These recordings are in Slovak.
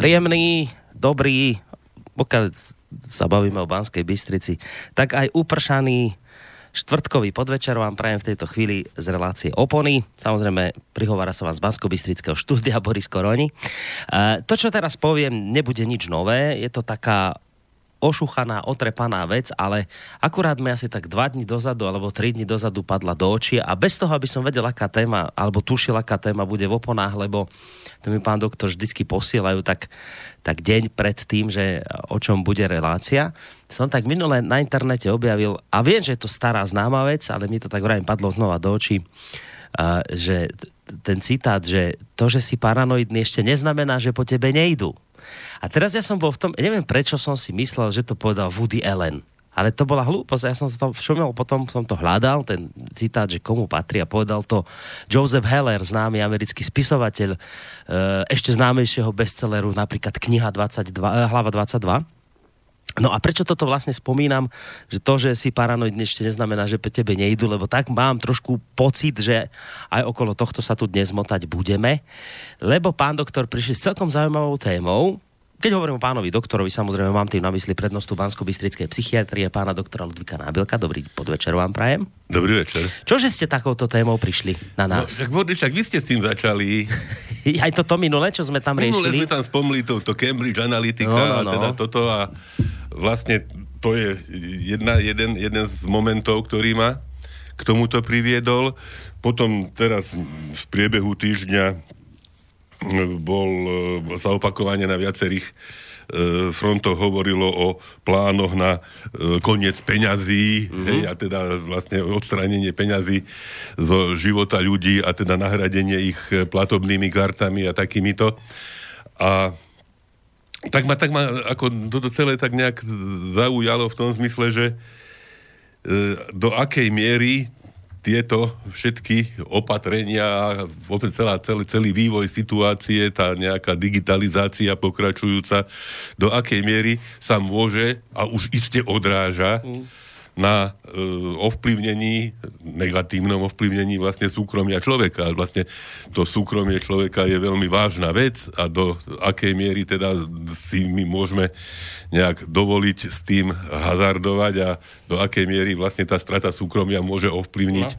Príjemný, dobrý, pokiaľ sa bavíme o Banskej Bystrici, tak aj upršaný štvrtkový podvečer vám prajem v tejto chvíli z relácie Opony. Samozrejme, prihovára sa vám z bansko štúdia Boris Koroni. E, to, čo teraz poviem, nebude nič nové. Je to taká ošuchaná, otrepaná vec, ale akurát mi asi tak dva dní dozadu alebo tri dní dozadu padla do očí a bez toho, aby som vedel, aká téma, alebo tušil, aká téma bude v oponách, lebo to mi pán doktor vždycky posielajú tak, tak deň pred tým, že o čom bude relácia. Som tak minule na internete objavil, a viem, že je to stará známa vec, ale mi to tak vrajím padlo znova do očí, že ten citát, že to, že si paranoidný ešte neznamená, že po tebe nejdu. A teraz ja som bol v tom, neviem prečo som si myslel, že to povedal Woody Allen. Ale to bola hlúposť. Ja som to všomil, potom som to hľadal, ten citát, že komu patrí a povedal to Joseph Heller, známy americký spisovateľ, e, ešte známejšieho bestselleru, napríklad kniha 22, e, hlava 22. No a prečo toto vlastne spomínam, že to, že si paranoidný ešte neznamená, že pe tebe nejdu, lebo tak mám trošku pocit, že aj okolo tohto sa tu dnes motať budeme, lebo pán doktor prišiel s celkom zaujímavou témou, keď hovorím o pánovi doktorovi, samozrejme mám tým na mysli prednostu Bansko-Bystrickej psychiatrie pána doktora Ludvíka Nábilka. Dobrý podvečer vám prajem. Dobrý večer. Čože ste takouto témou prišli na no, nás? No, však, však vy ste s tým začali. Aj toto minulé, čo sme tam riešili? Minulé sme tam spomli to, to Cambridge Analytica no, no, no. a teda toto a vlastne to je jedna, jeden, jeden z momentov, ktorý ma k tomuto priviedol. Potom teraz v priebehu týždňa bol e, za opakovanie na viacerých e, frontoch hovorilo o plánoch na e, koniec peňazí mm-hmm. hej, a teda vlastne odstránenie peňazí zo života ľudí a teda nahradenie ich platobnými kartami a takýmito. A tak ma, tak ma ako toto celé tak nejak zaujalo v tom zmysle, že do akej miery tieto všetky opatrenia, vôbec celá, celý, celý vývoj situácie, tá nejaká digitalizácia pokračujúca, do akej miery sa môže a už iste odráža mm. Na e, ovplyvnení, negatívnom ovplyvnení vlastne súkromia človeka. Vlastne to súkromie človeka je veľmi vážna vec a do akej miery teda si my môžeme nejak dovoliť s tým hazardovať a do akej miery vlastne tá strata súkromia môže ovplyvniť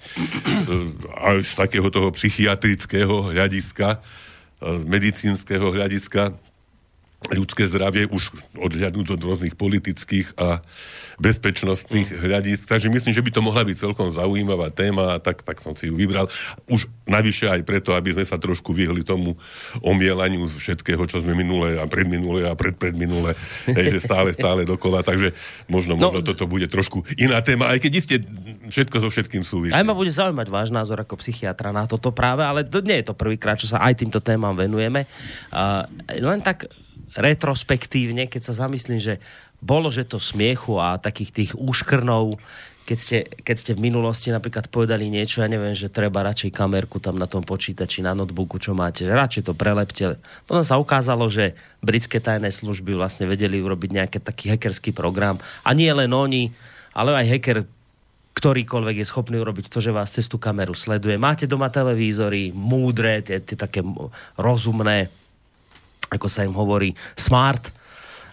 no. aj z takého toho psychiatrického hľadiska, e, medicínskeho hľadiska ľudské zdravie už odhľadnúť od rôznych politických a bezpečnostných mm. hľadisk. Takže myslím, že by to mohla byť celkom zaujímavá téma a tak, tak som si ju vybral. Už navyše aj preto, aby sme sa trošku vyhli tomu omielaniu všetkého, čo sme minulé a predminulé a predpredminulé, hej, že stále, stále dokola. Takže možno, no, možno toto bude trošku iná téma, aj keď iste všetko so všetkým súvisí. Aj ma bude zaujímať váš názor ako psychiatra na toto práve, ale to nie je to prvýkrát, čo sa aj týmto témam venujeme. Uh, len tak retrospektívne, keď sa zamyslím, že bolo, že to smiechu a takých tých úškrnov, keď ste, keď ste v minulosti napríklad povedali niečo, ja neviem, že treba radšej kamerku tam na tom počítači, na notebooku, čo máte, že radšej to prelepte. Potom sa ukázalo, že britské tajné služby vlastne vedeli urobiť nejaký taký hackerský program. A nie len oni, ale aj hacker ktorýkoľvek je schopný urobiť to, že vás cez tú kameru sleduje. Máte doma televízory, múdre, tie, tie také rozumné, ako sa im hovorí, smart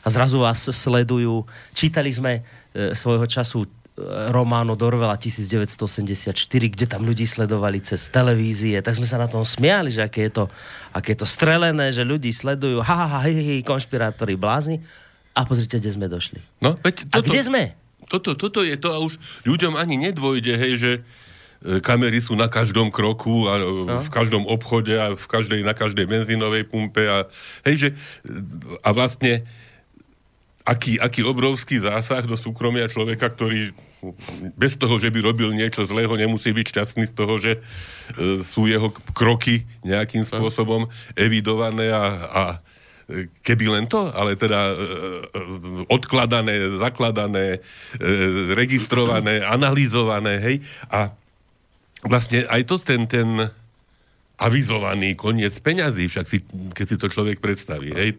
a zrazu vás sledujú. Čítali sme e, svojho času e, románu Dorvela 1984, kde tam ľudí sledovali cez televízie, tak sme sa na tom smiali, že aké je to, aké je to strelené, že ľudí sledujú, ha, ha, ha, hej, konšpirátori blázni. A pozrite, kde sme došli. No, veď toto, a kde sme? Toto, toto je to a už ľuďom ani nedvojde, hej, že kamery sú na každom kroku a no. v každom obchode a v každej, na každej benzínovej pumpe a, hej, že, a vlastne aký, aký obrovský zásah do súkromia človeka, ktorý bez toho, že by robil niečo zlého, nemusí byť šťastný z toho, že e, sú jeho kroky nejakým no. spôsobom evidované a, a keby len to, ale teda e, e odkladané, zakladané, e, registrované, analyzované, hej, a vlastne aj to ten, ten avizovaný koniec peňazí, však si, keď si to človek predstaví, hej,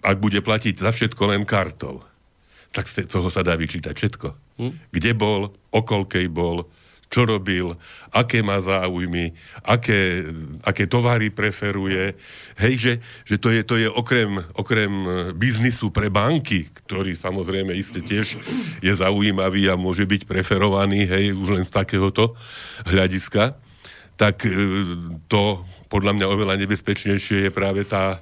ak bude platiť za všetko len kartou, tak z toho sa dá vyčítať všetko. Hm? Kde bol, okolkej bol, čo robil, aké má záujmy, aké, aké tovary preferuje. Hej, že, že to, je, to je okrem, okrem biznisu pre banky, ktorý samozrejme iste tiež je zaujímavý a môže byť preferovaný, hej, už len z takéhoto hľadiska, tak e, to podľa mňa oveľa nebezpečnejšie je práve tá,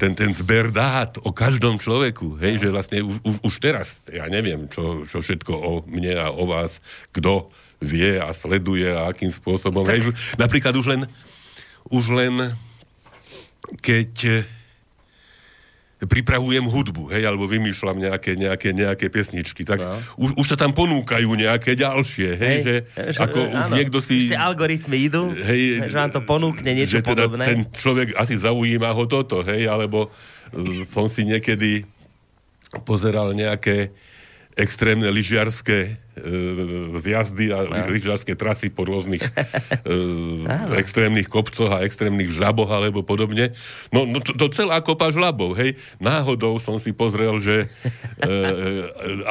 ten, ten zber dát o každom človeku, hej, že vlastne už, už teraz, ja neviem, čo, čo všetko o mne a o vás, kto vie a sleduje a akým spôsobom, hej, napríklad už len, už len keď pripravujem hudbu, hej, alebo vymýšľam nejaké, nejaké, nejaké pesničky, tak no. už, už sa tam ponúkajú nejaké ďalšie, hej, hej že, že ako áno, už niekto si... Už si algoritmy idú, hej, že vám to ponúkne niečo že teda podobné. ten človek asi zaujíma ho toto, hej, alebo som si niekedy pozeral nejaké extrémne lyžiarské e, zjazdy a no. lyžiarské trasy po rôznych e, extrémnych kopcoch a extrémnych žaboch alebo podobne. No, no to, to celá kopa žlabov, hej. Náhodou som si pozrel, že e, e,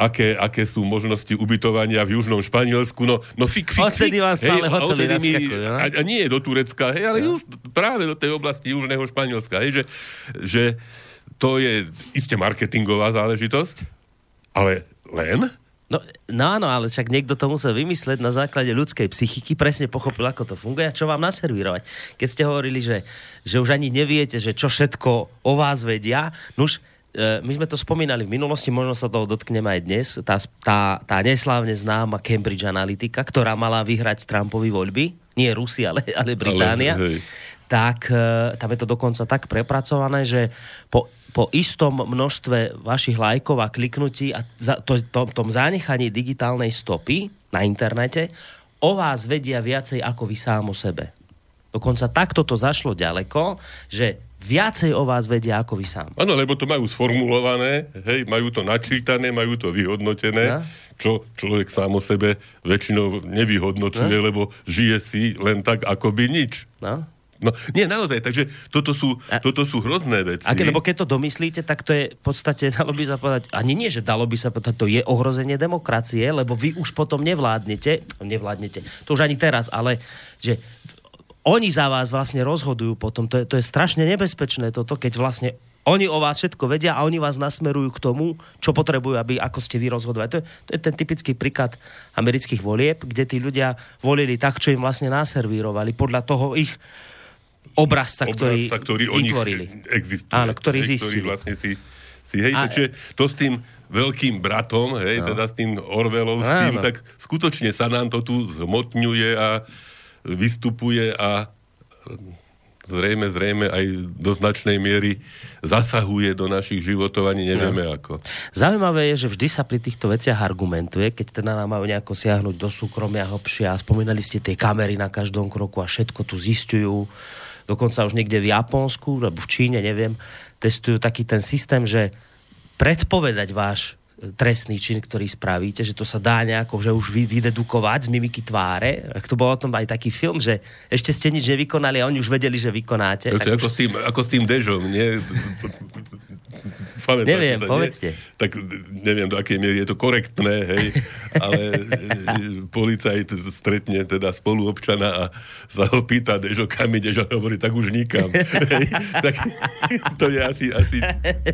aké, aké sú možnosti ubytovania v južnom Španielsku. No, no fik, fik, fik. vás stále hej, hotely mi, no? a, a nie do Turecka, hej, ale no. just, práve do tej oblasti južného Španielska, hej, že, že to je iste marketingová záležitosť, ale len? No, no áno, ale však niekto to musel vymysleť na základe ľudskej psychiky, presne pochopil, ako to funguje a čo vám naservírovať. Keď ste hovorili, že, že už ani neviete, že čo všetko o vás vedia, nuž, e, my sme to spomínali v minulosti, možno sa toho dotkneme aj dnes, tá, tá, tá neslávne známa Cambridge Analytica, ktorá mala vyhrať Trumpovi voľby, nie Rusi, ale, ale Británia, ale, tak e, tam je to dokonca tak prepracované, že po po istom množstve vašich lajkov a kliknutí a za, to, to, tom zanechaní digitálnej stopy na internete o vás vedia viacej ako vy sám o sebe. Dokonca takto to zašlo ďaleko, že viacej o vás vedia ako vy sám. Áno, lebo to majú sformulované, hej, majú to načítané, majú to vyhodnotené, no? čo človek sám o sebe väčšinou nevyhodnocuje, no? lebo žije si len tak, ako by nič. No? No, nie, naozaj, takže toto sú, a, toto sú hrozné veci. A keď, lebo keď to domyslíte, tak to je v podstate, dalo by sa povedať, ani nie, že dalo by sa povedať, to je ohrozenie demokracie, lebo vy už potom nevládnete, nevládnete, to už ani teraz, ale že oni za vás vlastne rozhodujú potom, to je, to je strašne nebezpečné toto, keď vlastne oni o vás všetko vedia a oni vás nasmerujú k tomu, čo potrebujú, aby ako ste vy rozhodovali. To je, to je ten typický príklad amerických volieb, kde tí ľudia volili tak, čo im vlastne naservírovali podľa toho ich obrazca, ktorý, obrazca, ktorý vytvorili. Existuje. Áno, ktorý zistili. Vlastne si, si hej, a, takže to s tým veľkým bratom, hej, no. teda s tým Orvelovským, Áno. tak skutočne sa nám to tu zhmotňuje a vystupuje a zrejme, zrejme aj do značnej miery zasahuje do našich životov, ani nevieme no. ako. Zaujímavé je, že vždy sa pri týchto veciach argumentuje, keď teda nám majú nejako siahnuť do súkromia hlbšie a spomínali ste tie kamery na každom kroku a všetko tu zistujú dokonca už niekde v Japonsku, alebo v Číne, neviem, testujú taký ten systém, že predpovedať váš trestný čin, ktorý spravíte, že to sa dá nejako, že už vy, vydedukovať z mimiky tváre. Ak to bol o tom aj taký film, že ešte ste nič nevykonali a oni už vedeli, že vykonáte. To už... ako, s tým, ako s tým dežom, nie? Pamätáte neviem, sa, povedzte. Nie? Tak neviem, do akej miery je to korektné, hej, ale e, policajt stretne teda spoluobčana a sa ho pýta, Dežo, kam ideš? A hovorí, tak už nikam. hej, tak to je asi, asi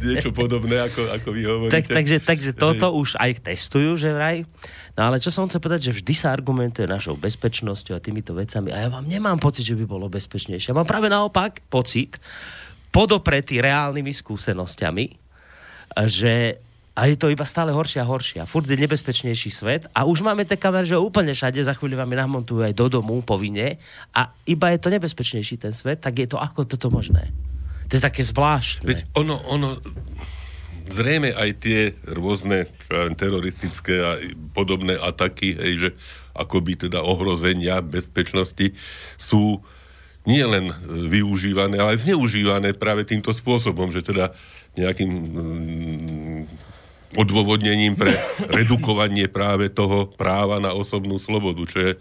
niečo podobné, ako, ako vy hovoríte. Tak, takže, takže toto hej. už aj testujú, že vraj. No ale čo som chcel povedať, že vždy sa argumentuje našou bezpečnosťou a týmito vecami a ja vám nemám pocit, že by bolo bezpečnejšie. Ja mám práve naopak pocit, podopretý reálnymi skúsenosťami, že a je to iba stále horšie a horšie. A furt je nebezpečnejší svet. A už máme tie kamery, že úplne všade, za chvíľu vám namontujú aj do domu povinne. A iba je to nebezpečnejší ten svet, tak je to ako toto možné. To je také zvláštne. Veď ono, ono, zrejme aj tie rôzne teroristické a podobné ataky, hej, že akoby teda ohrozenia bezpečnosti sú nie len využívané, ale aj zneužívané práve týmto spôsobom, že teda nejakým mm, odôvodnením pre redukovanie práve toho práva na osobnú slobodu, čo je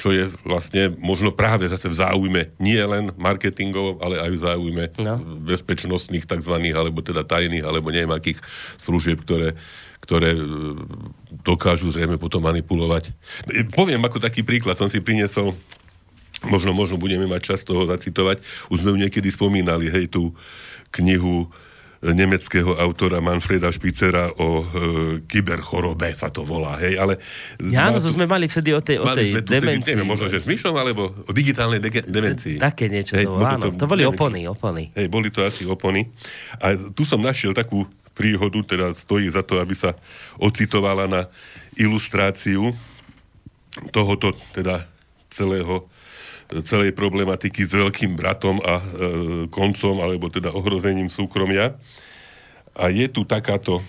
čo je vlastne možno práve zase v záujme nie len marketingov, ale aj v záujme no. bezpečnostných tzv. alebo teda tajných, alebo neviem akých služieb, ktoré, ktoré e, dokážu zrejme potom manipulovať. Poviem ako taký príklad, som si priniesol možno, možno budeme mať čas toho zacitovať. Už sme ju niekedy spomínali, hej, tú knihu nemeckého autora Manfreda Špicera o e, kyberchorobe sa to volá, hej, ale... Ja, no to sme mali vtedy o tej, o tej sme demencii. Neviem, možno, že s Myšom, alebo o digitálnej de- demencii. Také niečo hej, to, áno, to, to boli neviem, opony, opony. Hej, boli to asi opony. A tu som našiel takú príhodu, teda stojí za to, aby sa ocitovala na ilustráciu tohoto teda celého celej problematiky s veľkým bratom a e, koncom, alebo teda ohrozením súkromia. A je tu takáto,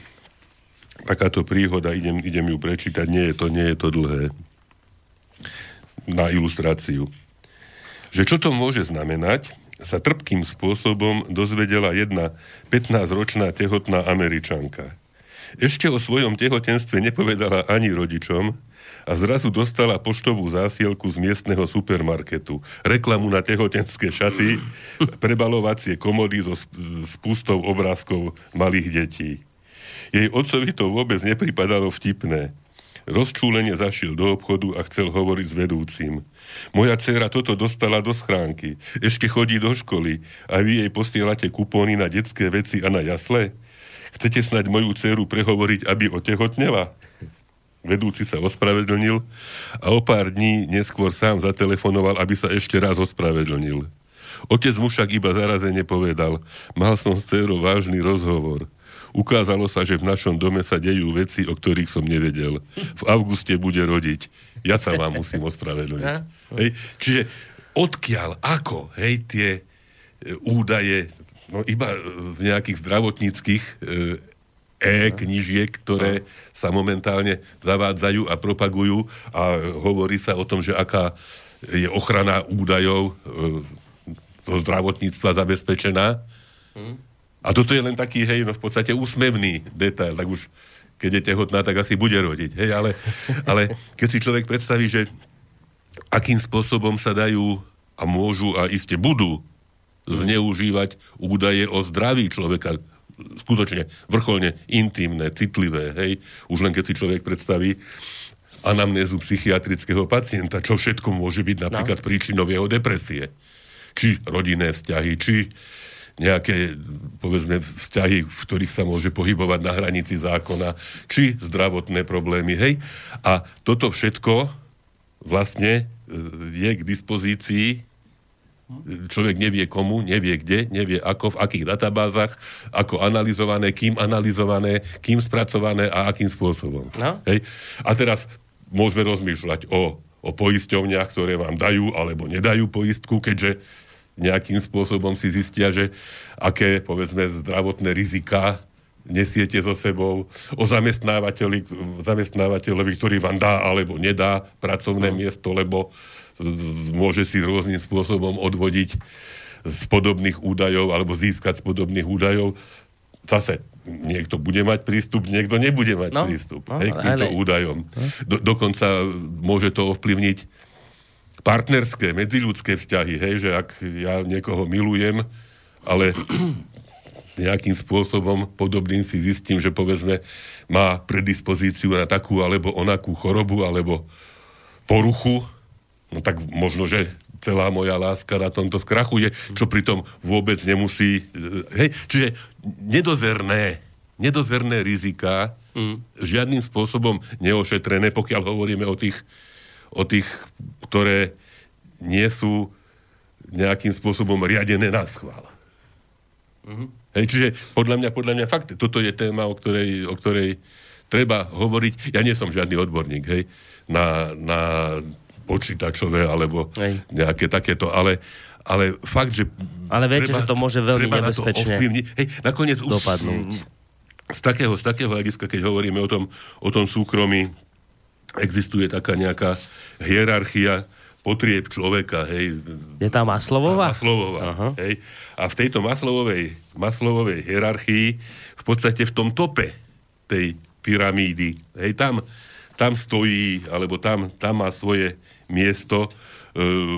takáto príhoda, idem, idem ju prečítať, nie je to, nie je to dlhé, na ilustráciu. Že čo to môže znamenať, sa trpkým spôsobom dozvedela jedna 15-ročná tehotná američanka. Ešte o svojom tehotenstve nepovedala ani rodičom, a zrazu dostala poštovú zásielku z miestneho supermarketu. Reklamu na tehotenské šaty, prebalovacie komody so spustou obrázkov malých detí. Jej otcovi to vôbec nepripadalo vtipné. Rozčúlenie zašiel do obchodu a chcel hovoriť s vedúcim. Moja dcera toto dostala do schránky. Ešte chodí do školy a vy jej posielate kupóny na detské veci a na jasle? Chcete snať moju dceru prehovoriť, aby otehotnela? Vedúci sa ospravedlnil a o pár dní neskôr sám zatelefonoval, aby sa ešte raz ospravedlnil. Otec mu však iba zarazene povedal, mal som s dcerou vážny rozhovor. Ukázalo sa, že v našom dome sa dejú veci, o ktorých som nevedel. V auguste bude rodiť. Ja sa vám musím ospravedlniť. Hej. Čiže odkiaľ, ako, hej, tie e, údaje, no iba z nejakých zdravotníckých e, e-knižiek, ktoré sa momentálne zavádzajú a propagujú a hovorí sa o tom, že aká je ochrana údajov e, zo zdravotníctva zabezpečená. Hmm. A toto je len taký, hej, no v podstate úsmevný detail, tak už keď je tehotná, tak asi bude rodiť. Hej, ale, ale keď si človek predstaví, že akým spôsobom sa dajú a môžu a iste budú zneužívať údaje o zdraví človeka, skutočne vrcholne intimné, citlivé, hej, už len keď si človek predstaví anamnézu psychiatrického pacienta, čo všetko môže byť napríklad no. príčinou jeho depresie. Či rodinné vzťahy, či nejaké, povedzme, vzťahy, v ktorých sa môže pohybovať na hranici zákona, či zdravotné problémy, hej. A toto všetko vlastne e, je k dispozícii človek nevie komu, nevie kde, nevie ako, v akých databázach, ako analyzované, kým analyzované, kým spracované a akým spôsobom. No? Hej? A teraz môžeme rozmýšľať o, o poisťovniach, ktoré vám dajú alebo nedajú poistku, keďže nejakým spôsobom si zistia, že aké, povedzme, zdravotné rizika nesiete so sebou, o zamestnávateľi, zamestnávateľovi, ktorý vám dá alebo nedá pracovné no. miesto, lebo môže si rôznym spôsobom odvodiť z podobných údajov alebo získať z podobných údajov. Zase niekto bude mať prístup, niekto nebude mať no, prístup no, hej, k týmto ale... údajom. No. Do, dokonca môže to ovplyvniť partnerské, medziľudské vzťahy, hej, že ak ja niekoho milujem, ale nejakým spôsobom podobným si zistím, že povedzme má predispozíciu na takú alebo onakú chorobu alebo poruchu, no tak možno, že celá moja láska na tomto skrachuje, čo pritom vôbec nemusí... Hej, čiže nedozerné, nedozerné rizika mm. žiadnym spôsobom neošetrené, pokiaľ hovoríme o tých, o tých, ktoré nie sú nejakým spôsobom riadené na schvál. Mm-hmm. Hej, čiže podľa mňa, podľa mňa fakt, toto je téma, o ktorej, o ktorej treba hovoriť. Ja nie som žiadny odborník, hej, na, na počítačové alebo Hej. nejaké takéto, ale, ale fakt, že... Ale viete, treba, že to môže veľmi nebezpečne Hej, nakoniec dopadnúť. Už, z takého, z takého hľadiska, keď hovoríme o tom, o tom súkromí, existuje taká nejaká hierarchia potrieb človeka, hej. Je tá Maslovová? Maslovová, uh-huh. hej. A v tejto Maslovovej, Maslovovej hierarchii, v podstate v tom tope tej pyramídy, hej, tam tam stojí, alebo tam, tam má svoje miesto, e,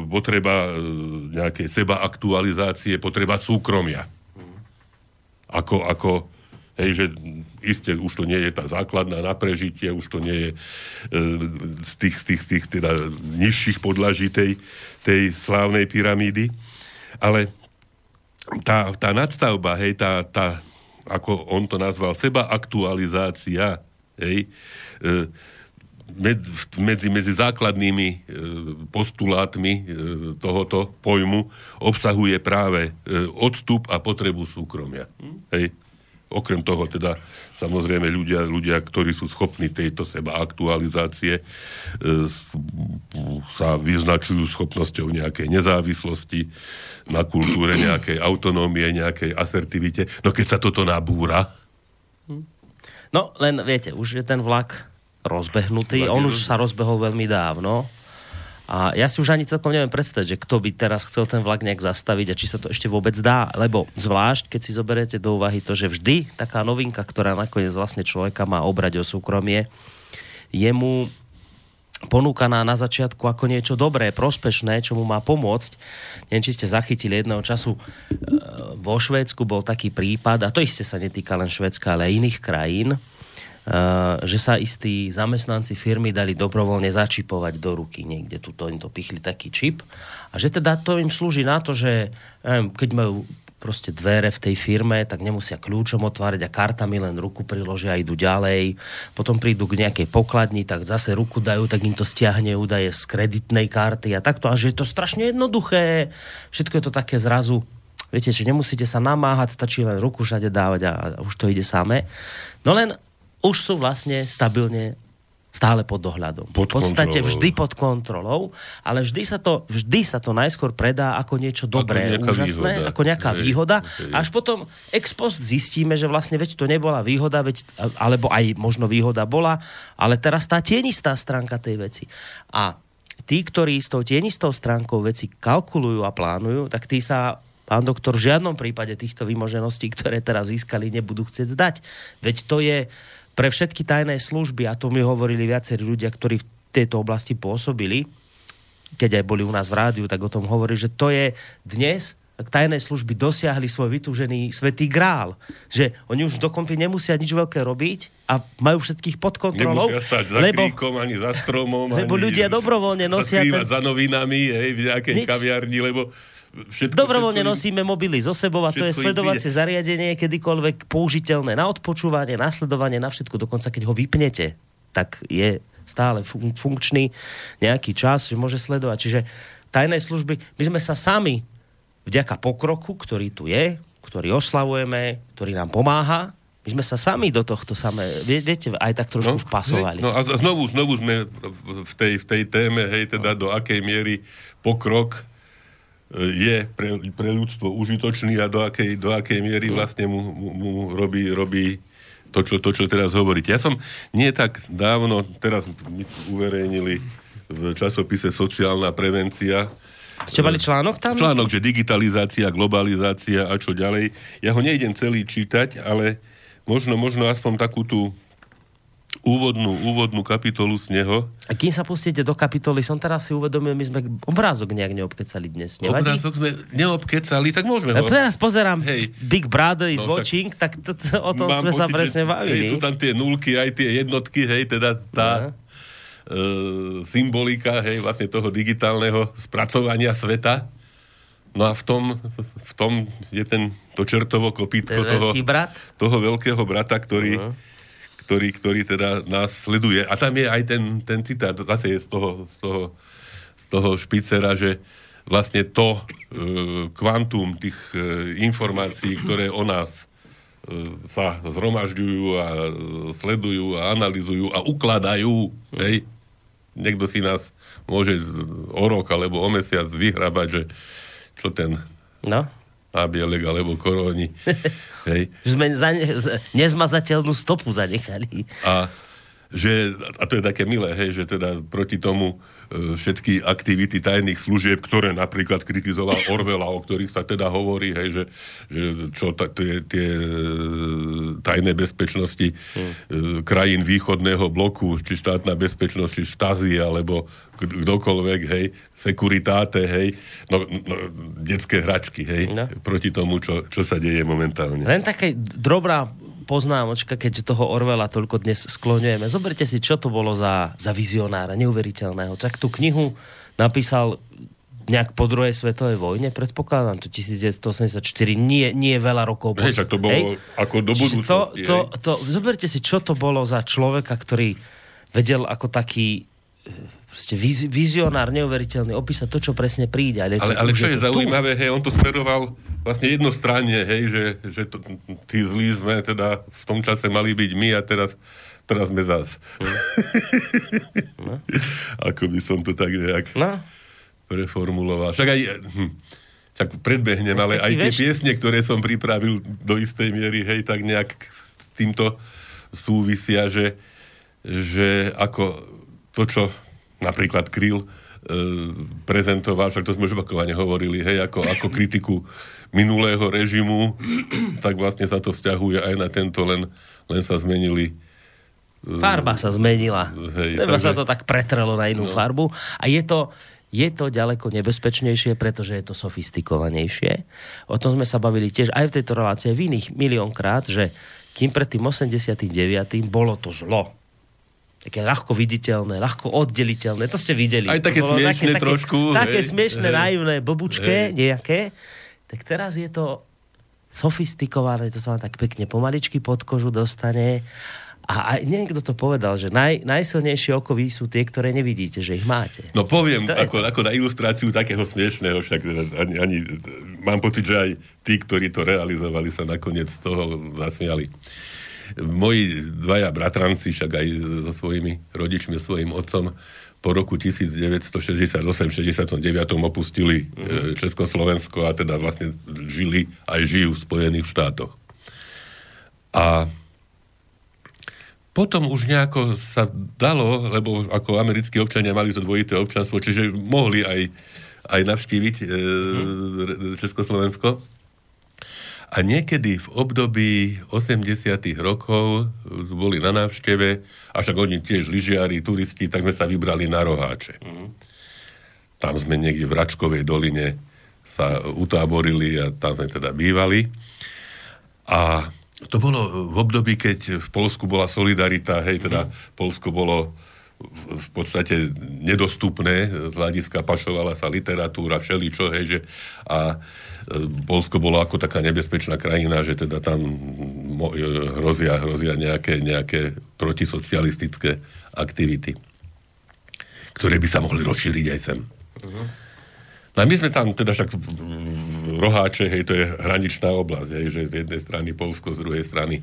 potreba e, nejakej seba aktualizácie, potreba súkromia. Ako, ako hej, že iste už to nie je tá základná na prežitie, už to nie je e, z tých, z tých, z tých teda nižších podlaží tej, tej slávnej pyramídy, ale tá, tá nadstavba, hej, tá, tá, ako on to nazval, seba aktualizácia, hej, e, medzi, medzi základnými e, postulátmi e, tohoto pojmu obsahuje práve e, odstup a potrebu súkromia. Hej. Okrem toho teda samozrejme ľudia, ľudia ktorí sú schopní tejto seba aktualizácie, sa vyznačujú schopnosťou nejakej nezávislosti na kultúre, nejakej autonómie, nejakej asertivite. No keď sa toto nabúra... No len viete, už je ten vlak rozbehnutý. On už sa rozbehol veľmi dávno. A ja si už ani celkom neviem predstaviť, že kto by teraz chcel ten vlak nejak zastaviť a či sa to ešte vôbec dá. Lebo zvlášť, keď si zoberiete do úvahy to, že vždy taká novinka, ktorá nakoniec vlastne človeka má obrať o súkromie, je mu ponúkaná na začiatku ako niečo dobré, prospešné, čo mu má pomôcť. Neviem, či ste zachytili jedného času e, vo Švédsku bol taký prípad, a to isté sa netýka len Švédska, ale aj iných krajín, že sa istí zamestnanci firmy dali dobrovoľne začipovať do ruky niekde. Tuto im to pichli taký čip. A že teda to im slúži na to, že neviem, keď majú proste dvere v tej firme, tak nemusia kľúčom otvárať a kartami len ruku priložia a idú ďalej. Potom prídu k nejakej pokladni, tak zase ruku dajú, tak im to stiahne údaje z kreditnej karty a takto. A že je to strašne jednoduché. Všetko je to také zrazu viete, že nemusíte sa namáhať, stačí len ruku všade dávať a, a už to ide samé. No len už sú vlastne stabilne stále pod dohľadom. Pod v podstate kontrolou. vždy pod kontrolou, ale vždy sa to, vždy sa to najskôr predá ako niečo dobré, ako úžasné, výhoda. ako nejaká hej, výhoda. Hej. Až potom ex post zistíme, že vlastne veď to nebola výhoda, veď, alebo aj možno výhoda bola, ale teraz tá tienistá stránka tej veci. A tí, ktorí s tou tienistou stránkou veci kalkulujú a plánujú, tak tí sa pán doktor v žiadnom prípade týchto vymožeností, ktoré teraz získali, nebudú chcieť zdať. Veď to je pre všetky tajné služby, a to mi hovorili viacerí ľudia, ktorí v tejto oblasti pôsobili, keď aj boli u nás v rádiu, tak o tom hovorí, že to je dnes tajné služby dosiahli svoj vytúžený svetý grál. Že oni už dokonca nemusia nič veľké robiť a majú všetkých pod kontrolou. Nemusia stať za lebo, kríkom, ani za stromom. Lebo ani ľudia dobrovoľne nosia... Ten... za novinami hej, v nejakej nič. kaviarni, lebo Všetko, Dobrovoľne všetko, nosíme mobily zo sebou a to je sledovacie zariadenie, kedykoľvek použiteľné na odpočúvanie, na sledovanie, na všetko. Dokonca keď ho vypnete, tak je stále fun- funkčný nejaký čas, že môže sledovať. Čiže tajné služby, my sme sa sami vďaka pokroku, ktorý tu je, ktorý oslavujeme, ktorý nám pomáha, my sme sa sami do tohto samé, viete, aj tak trošku no, vpasovali. No a znovu, znovu sme v tej, v tej téme, hej, teda do akej miery pokrok je pre, pre ľudstvo užitočný a do akej, do akej miery vlastne mu, mu, mu robí, robí to čo, to, čo teraz hovoríte. Ja som nie tak dávno, teraz uverejnili v časopise Sociálna prevencia, ste mali článok tam? Článok, že digitalizácia, globalizácia a čo ďalej. Ja ho nejdem celý čítať, ale možno, možno aspoň takú tú úvodnú, úvodnú kapitolu z neho. A kým sa pustíte do kapitoly, som teraz si uvedomil, my sme obrázok nejak neobkecali dnes. Nevadí? Obrázok sme neobkecali, tak môžeme ho. Teraz pozerám Hej. Big Brother is no, watching, tak to, to, o tom sme pocit, sa presne bavili. Hej, sú tam tie nulky, aj tie jednotky, hej, teda tá uh, symbolika, hej, vlastne toho digitálneho spracovania sveta. No a v tom, v tom je ten, to čertovo kopítko toho, brat? toho veľkého brata, ktorý uh-huh ktorý, ktorý teda nás sleduje. A tam je aj ten, ten citát, zase je z toho, z toho, z toho špicera, že vlastne to e, kvantum tých e, informácií, ktoré o nás e, sa zhromažďujú a e, sledujú a analizujú a ukladajú, hej, niekto si nás môže o rok alebo o mesiac vyhrabať, že čo ten no Abielek alebo Koróni. Hej. Sme za ne, nezmazateľnú stopu zanechali. A, že, a to je také milé, hej, že teda proti tomu e, všetky aktivity tajných služieb, ktoré napríklad kritizoval Orwella, o ktorých sa teda hovorí, hej, že, že čo ta, tie, tie tajnej bezpečnosti hmm. krajín východného bloku, či štátna bezpečnosť, či štázy, alebo kdokoľvek, hej, sekuritáte, hej, no, no detské hračky, hej, no. proti tomu, čo, čo sa deje momentálne. Len také drobná poznámočka, keď toho Orwella toľko dnes skloňujeme. Zoberte si, čo to bolo za, za vizionára, neuveriteľného. Tak tú knihu napísal nejak po druhej svetovej vojne, predpokladám, to 1984, nie, nie veľa rokov. Hej, to bolo hej. ako do budúcnosti. To, to, to, zoberte si, čo to bolo za človeka, ktorý vedel ako taký proste vizionár neuveriteľný, opísať to, čo presne príde. Ale, ale, ale čo je, je zaujímavé, hej, on to smeroval vlastne jednostranne, hej, že, že to, tí zlí sme teda v tom čase mali byť my a teraz, teraz sme zás. No. Ako by som to tak nejak no. preformuloval. Však aj... Hm, však predbehnem, ale aj tie piesne, ktoré som pripravil do istej miery, hej, tak nejak s týmto súvisia, že, že ako to, čo napríklad Kryl e, prezentoval, však to sme už opakovane hovorili, hej, ako, ako kritiku minulého režimu, tak vlastne sa to vzťahuje aj na tento, len, len sa zmenili e, Farba sa zmenila. Hej, takže... sa to tak pretrelo na inú no. farbu. A je to, je to ďaleko nebezpečnejšie, pretože je to sofistikovanejšie. O tom sme sa bavili tiež aj v tejto relácii v iných miliónkrát, že kým pred tým 89. bolo to zlo, také ľahko viditeľné, ľahko oddeliteľné. To ste videli. Aj také smiešné také, trošku. Také, také smiešné, hej. naivné, blbučké, hej. nejaké. Tak teraz je to sofistikované, to sa vám tak pekne pomaličky pod kožu dostane. A aj niekto to povedal, že naj, najsilnejšie okovy sú tie, ktoré nevidíte, že ich máte. No poviem, to ako, ako na ilustráciu takého smiešného, však ani, ani, mám pocit, že aj tí, ktorí to realizovali, sa nakoniec z toho zasmiali moji dvaja bratranci, však aj so svojimi rodičmi, svojim otcom, po roku 1968-69 opustili uh-huh. Československo a teda vlastne žili aj žijú v Spojených štátoch. A potom už nejako sa dalo, lebo ako americkí občania mali to dvojité občanstvo, čiže mohli aj, aj navštíviť e, uh-huh. Československo. A niekedy v období 80 rokov boli na návšteve, a však oni tiež lyžiari, turisti, tak sme sa vybrali na Roháče. Mm. Tam sme niekde v Račkovej doline sa utáborili a tam sme teda bývali. A to bolo v období, keď v Polsku bola solidarita, hej, teda mm. Polsko bolo v podstate nedostupné, z hľadiska pašovala sa literatúra, všeličo, hej, že a Polsko bolo ako taká nebezpečná krajina, že teda tam e, hrozia, hrozia nejaké, nejaké protisocialistické aktivity, ktoré by sa mohli rozšíriť aj sem. Uh-huh. No a my sme tam, teda však roháče, hej, to je hraničná oblasť, hej, že z jednej strany Polsko, z druhej strany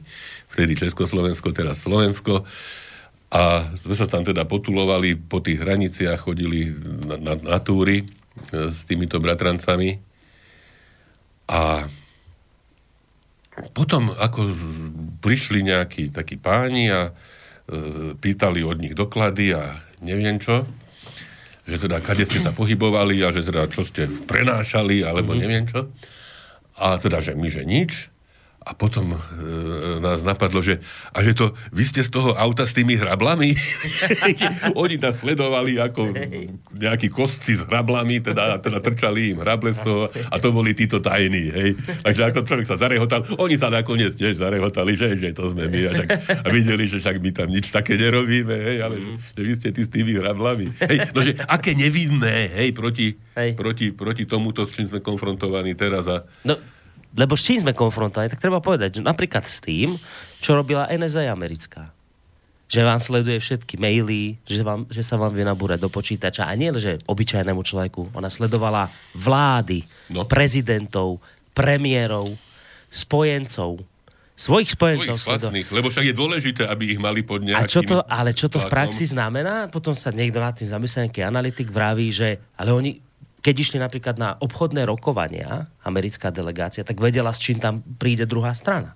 vtedy Československo, teraz Slovensko. A sme sa tam teda potulovali po tých hraniciach, chodili na, na, na túry e, s týmito bratrancami. A potom, ako prišli nejakí takí páni a e, pýtali od nich doklady a neviem čo, že teda kade ste sa pohybovali a že teda čo ste prenášali alebo mm-hmm. neviem čo. A teda, že my, že nič. A potom e, nás napadlo, že a že to, vy ste z toho auta s tými hrablami? Oni nás sledovali ako nejakí kostci s hrablami, teda, teda trčali im hrable z toho a to boli títo tajní, hej. Takže ako človek sa zarehotal, oni sa nakoniec tiež zarehotali, že, že to sme my a, však, a videli, že však my tam nič také nerobíme, hej, ale že, že vy ste tí s tými hrablami. Hej, no, že aké nevinné, hej, proti, hej. proti, proti tomuto, s čím sme konfrontovaní teraz a no lebo s čím sme konfrontovaní, tak treba povedať, že napríklad s tým, čo robila NSA americká. Že vám sleduje všetky maily, že, vám, že sa vám vie nabúrať do počítača. A nie, že obyčajnému človeku. Ona sledovala vlády, no. prezidentov, premiérov, spojencov, svojich spojencov svojich vlastných, lebo však je dôležité, aby ich mali pod nejakým... A čo to, ale čo to v praxi znamená? Potom sa niekto nad tým zamyslí, nejaký analytik vraví, že ale oni keď išli napríklad na obchodné rokovania, americká delegácia, tak vedela, s čím tam príde druhá strana.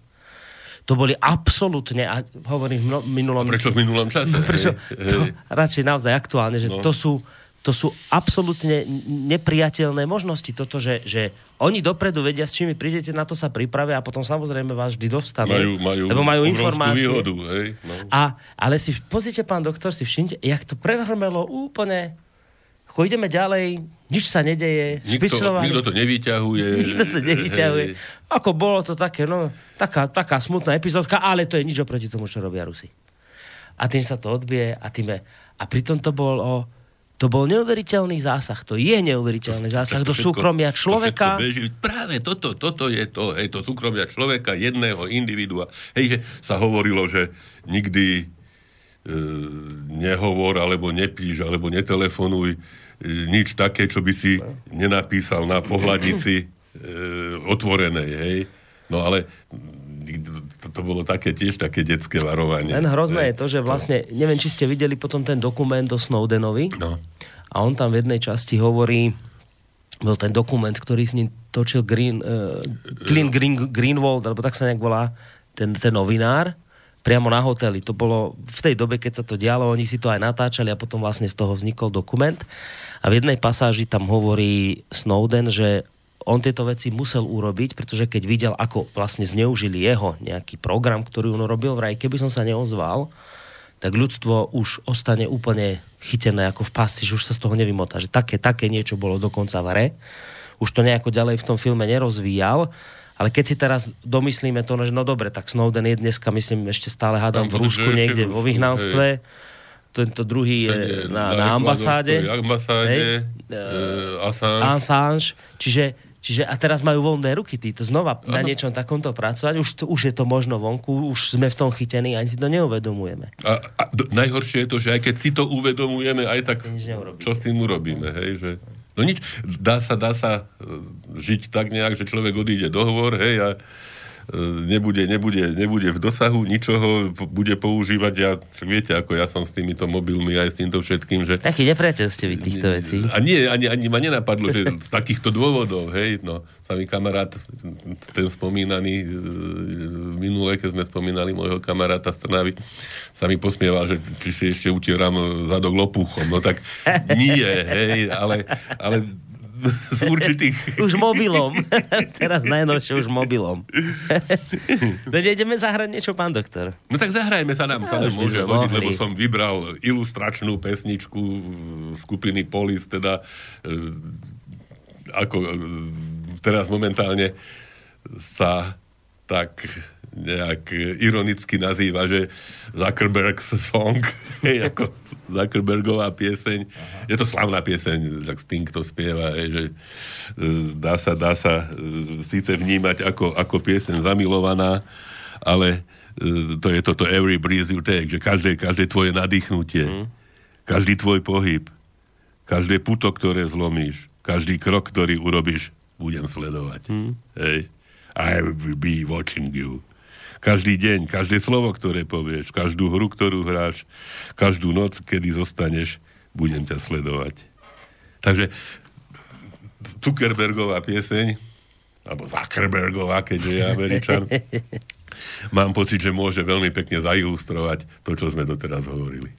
To boli absolútne, a hovorím v minulom... Prečo v minulom čase? Prečo? To, radšej naozaj aktuálne, že no. to sú to sú absolútne nepriateľné možnosti. Toto, že, že oni dopredu vedia, s čím prídete, na to sa pripravia a potom samozrejme vás vždy dostanú. Majú, majú, lebo majú informácie. Výhodu, hej? No. A, ale si, pozrite, pán doktor, si všimte, jak to prevrmelo úplne ako ideme ďalej, nič sa nedeje, nikto, nikto to nevyťahuje. Nikto to nevyťahuje. Hej. Ako bolo to také, no, taká, taká smutná epizódka, ale to je nič oproti tomu, čo robia Rusi. A tým sa to odbije a tým je, a pritom to bol o, to bol neuveriteľný zásah. To je neuveriteľný zásah do súkromia človeka. To beží. Práve toto, toto je to, hej, to súkromia človeka, jedného individua. Hej, že sa hovorilo, že nikdy e, nehovor, alebo nepíš, alebo netelefonuj nič také, čo by si nenapísal na pohľadnici e, otvorenej, hej. No ale to, to bolo také tiež také detské varovanie. Len hrozné je to, že vlastne, neviem, či ste videli potom ten dokument o Snowdenovi. No. A on tam v jednej časti hovorí, bol ten dokument, ktorý s ním točil Green, uh, Green, Green, Greenwald, alebo tak sa nejak volá, ten, ten novinár priamo na hoteli. To bolo v tej dobe, keď sa to dialo, oni si to aj natáčali a potom vlastne z toho vznikol dokument. A v jednej pasáži tam hovorí Snowden, že on tieto veci musel urobiť, pretože keď videl, ako vlastne zneužili jeho nejaký program, ktorý on robil, vraj keby som sa neozval, tak ľudstvo už ostane úplne chytené ako v pasti, že už sa z toho nevymotá. Že také, také niečo bolo dokonca v hre. Už to nejako ďalej v tom filme nerozvíjal ale keď si teraz domyslíme to, že no dobre, tak Snowden je dneska, myslím, ešte stále hádam v Rusku niekde vo vyhnanstve. Tento druhý je, je na, na ambasáde. ambasáde uh, Assange. Assange. Čiže, čiže a teraz majú voľné ruky títo znova Aha. na niečom takomto pracovať. Už, to, už je to možno vonku, už sme v tom chytení, ani si to neuvedomujeme. A, a najhoršie je to, že aj keď si to uvedomujeme, aj tak čo s tým urobíme, hej, že... No nič, dá sa, dá sa e, žiť tak nejak, že človek odíde dohovor, hej, a nebude, nebude, nebude v dosahu ničoho, bude používať, ja, viete, ako ja som s týmito mobilmi aj s týmto všetkým, že... Taký vy týchto vecí. A nie, ani, ani ma nenapadlo, že z takýchto dôvodov, hej, no, sa mi kamarát, ten spomínaný, e, minule, keď sme spomínali môjho kamaráta z Trnavy, sa mi posmieval, že či si ešte utieram zadok lopuchom, no tak nie, hej, ale, ale z určitých... už mobilom. Teraz najnovšie už mobilom. no ideme zahrať niečo, pán doktor. No tak zahrajme sa nám, sa nám môže hodiť, lebo som vybral ilustračnú pesničku skupiny Polis, teda e, ako e, teraz momentálne sa tak nejak ironicky nazýva, že Zuckerberg's song, hej, ako Zuckerbergová pieseň. Aha. Je to slavná pieseň, tak Sting to spieva, hej, že e, dá sa, dá sa e, síce vnímať ako, ako pieseň zamilovaná, ale e, to je toto every breeze you take, že každé, každé tvoje nadýchnutie, mm. každý tvoj pohyb, každé puto, ktoré zlomíš, každý krok, ktorý urobíš, budem sledovať. Mm. Hej. I will be watching you každý deň, každé slovo, ktoré povieš, každú hru, ktorú hráš, každú noc, kedy zostaneš, budem ťa sledovať. Takže Zuckerbergová pieseň, alebo Zuckerbergová, keďže je Američan, mám pocit, že môže veľmi pekne zailustrovať to, čo sme doteraz hovorili.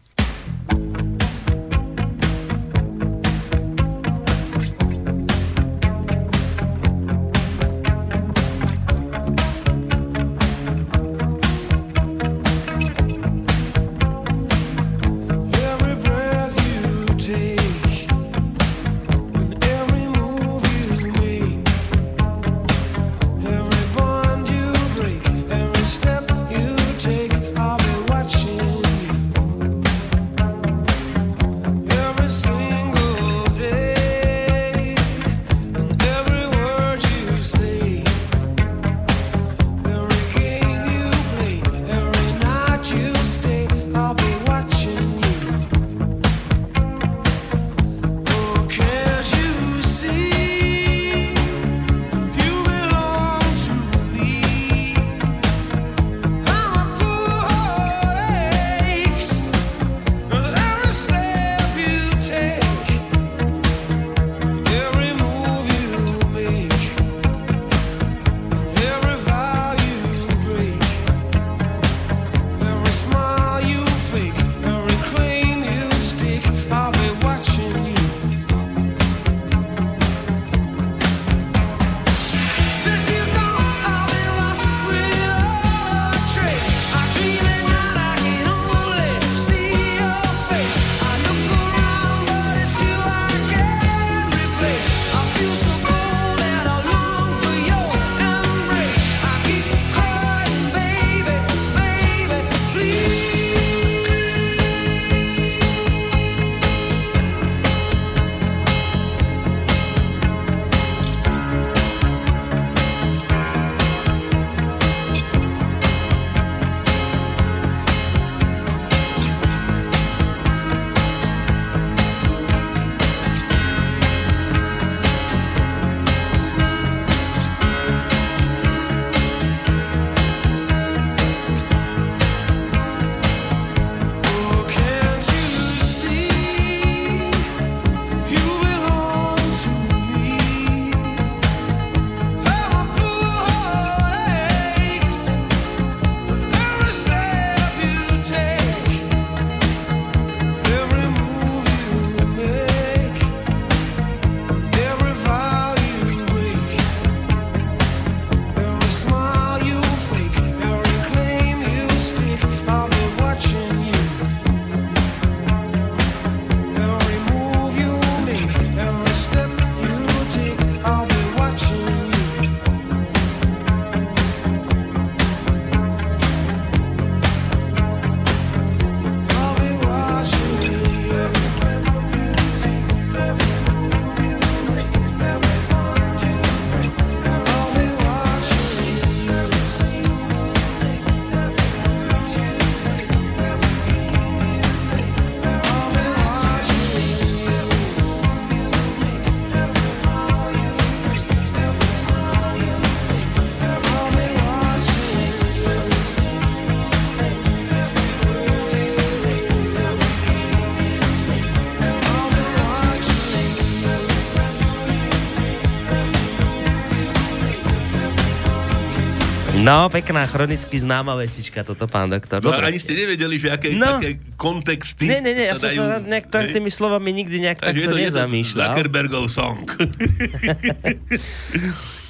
No, pekná, chronicky známa vecička toto, pán doktor. No, Dobre. ani ste nevedeli, že aké, no. aké kontexty Nie, nie, nie, ja som sa nejak tak tými slovami nikdy nejak takto nezamýšľal. Zuckerbergov song.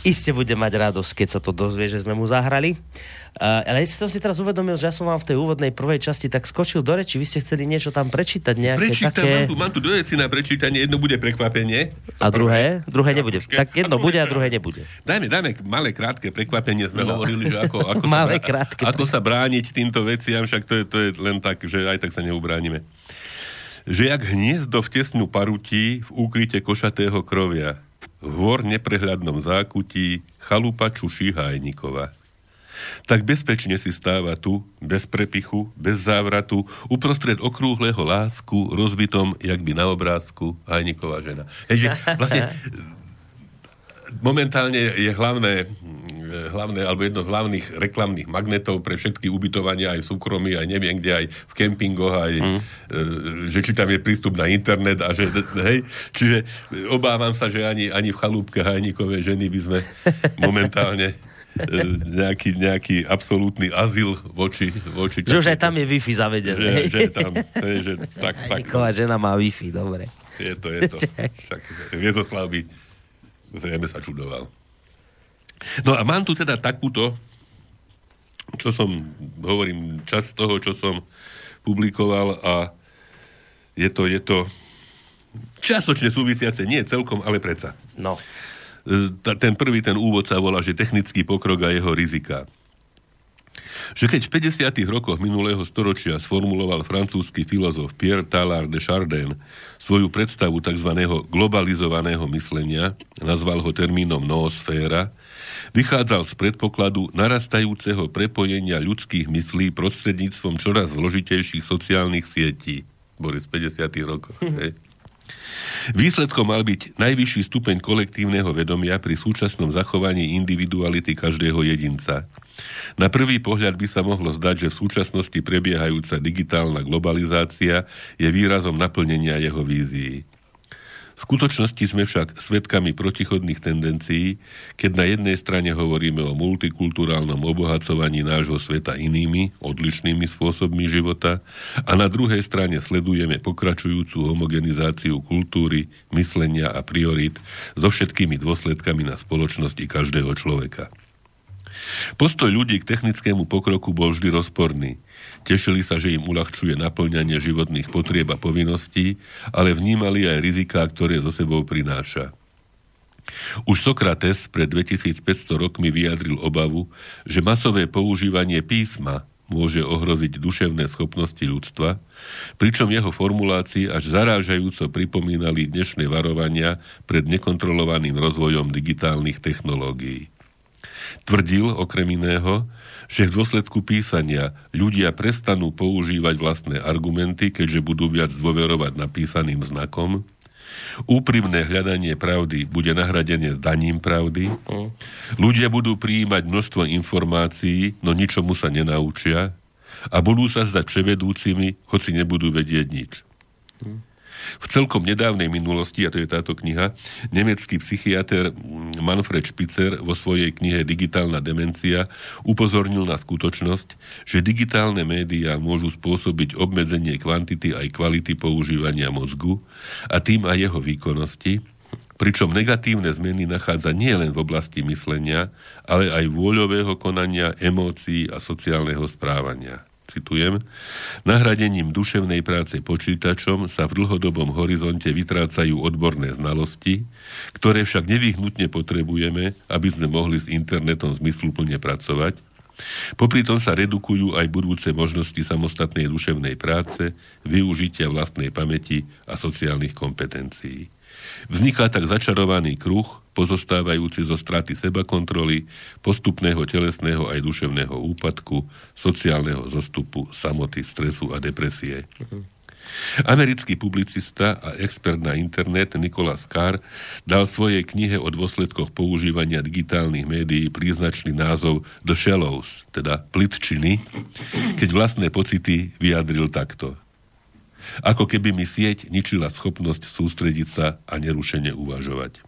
Iste bude mať radosť, keď sa to dozvie, že sme mu zahrali. Uh, ale som si teraz uvedomil, že ja som vám v tej úvodnej prvej časti tak skočil do reči. Vy ste chceli niečo tam prečítať, nejaké Prečítam, také... mám tu, mám tu dve veci na prečítanie. Jedno bude prekvapenie. A druhé? Druhé nebude. Tak jedno bude a druhé nebude. Dajme, dajme malé krátke prekvapenie. Sme no. hovorili, že ako, ako, malé, sa, krátke ako sa brániť týmto veciam, však to je, to je len tak, že aj tak sa neubránime. Že jak hniezdo v tesnú parutí v úkryte košatého krovia, v hôr neprehľadnom zákutí chalupa čuší Hajnikova tak bezpečne si stáva tu, bez prepichu, bez závratu, uprostred okrúhleho lásku, rozbitom, jak by na obrázku, Hajniková žena. Hej, že vlastne momentálne je hlavné, hlavné, alebo jedno z hlavných reklamných magnetov pre všetky ubytovania, aj súkromí, aj neviem kde, aj v kempingoch, aj, mm. že či tam je prístup na internet a že, hej, čiže obávam sa, že ani, ani v chalúbke hajnikové ženy by sme momentálne E, nejaký, nejaký absolútny azyl voči... voči že už aj tam je Wi-Fi zavedené. Že, že tam, to je, že tak, tak. Niková žena má Wi-Fi, dobre. Je to, je to. Však Viezoslav by zrejme sa čudoval. No a mám tu teda takúto, čo som, hovorím, čas toho, čo som publikoval a je to, je to časočne súvisiace, nie celkom, ale predsa. No. E, ten prvý, ten úvod sa volá, že technický pokrok a jeho rizika. Že keď v 50. rokoch minulého storočia sformuloval francúzsky filozof Pierre Talard de Chardin svoju predstavu tzv. globalizovaného myslenia, nazval ho termínom noosféra, vychádzal z predpokladu narastajúceho prepojenia ľudských myslí prostredníctvom čoraz zložitejších sociálnych sietí. Boris, 50. rokov. Hej. Výsledkom mal byť najvyšší stupeň kolektívneho vedomia pri súčasnom zachovaní individuality každého jedinca. Na prvý pohľad by sa mohlo zdať, že v súčasnosti prebiehajúca digitálna globalizácia je výrazom naplnenia jeho vízií. V skutočnosti sme však svetkami protichodných tendencií, keď na jednej strane hovoríme o multikulturálnom obohacovaní nášho sveta inými, odlišnými spôsobmi života a na druhej strane sledujeme pokračujúcu homogenizáciu kultúry, myslenia a priorit so všetkými dôsledkami na spoločnosti každého človeka. Postoj ľudí k technickému pokroku bol vždy rozporný – Tešili sa, že im uľahčuje naplňanie životných potrieb a povinností, ale vnímali aj riziká, ktoré zo sebou prináša. Už Sokrates pred 2500 rokmi vyjadril obavu, že masové používanie písma môže ohroziť duševné schopnosti ľudstva, pričom jeho formulácii až zarážajúco pripomínali dnešné varovania pred nekontrolovaným rozvojom digitálnych technológií. Tvrdil okrem iného, že v dôsledku písania ľudia prestanú používať vlastné argumenty, keďže budú viac dôverovať napísaným znakom, úprimné hľadanie pravdy bude nahradené s daním pravdy, ľudia budú prijímať množstvo informácií, no ničomu sa nenaučia a budú sa zdať vševedúcimi, hoci nebudú vedieť nič. V celkom nedávnej minulosti, a to je táto kniha, nemecký psychiatr Manfred Spitzer vo svojej knihe Digitálna demencia upozornil na skutočnosť, že digitálne médiá môžu spôsobiť obmedzenie kvantity aj kvality používania mozgu a tým aj jeho výkonnosti, pričom negatívne zmeny nachádza nie len v oblasti myslenia, ale aj vôľového konania, emócií a sociálneho správania citujem, nahradením duševnej práce počítačom sa v dlhodobom horizonte vytrácajú odborné znalosti, ktoré však nevyhnutne potrebujeme, aby sme mohli s internetom zmysluplne pracovať. Popri tom sa redukujú aj budúce možnosti samostatnej duševnej práce, využitia vlastnej pamäti a sociálnych kompetencií. Vzniká tak začarovaný kruh, pozostávajúci zo straty seba kontroly, postupného telesného aj duševného úpadku, sociálneho zostupu, samoty, stresu a depresie. Americký publicista a expert na internet Nicholas Carr dal svojej knihe o dôsledkoch používania digitálnych médií príznačný názov The Shallows, teda plitčiny, keď vlastné pocity vyjadril takto. Ako keby mi sieť ničila schopnosť sústrediť sa a nerušene uvažovať.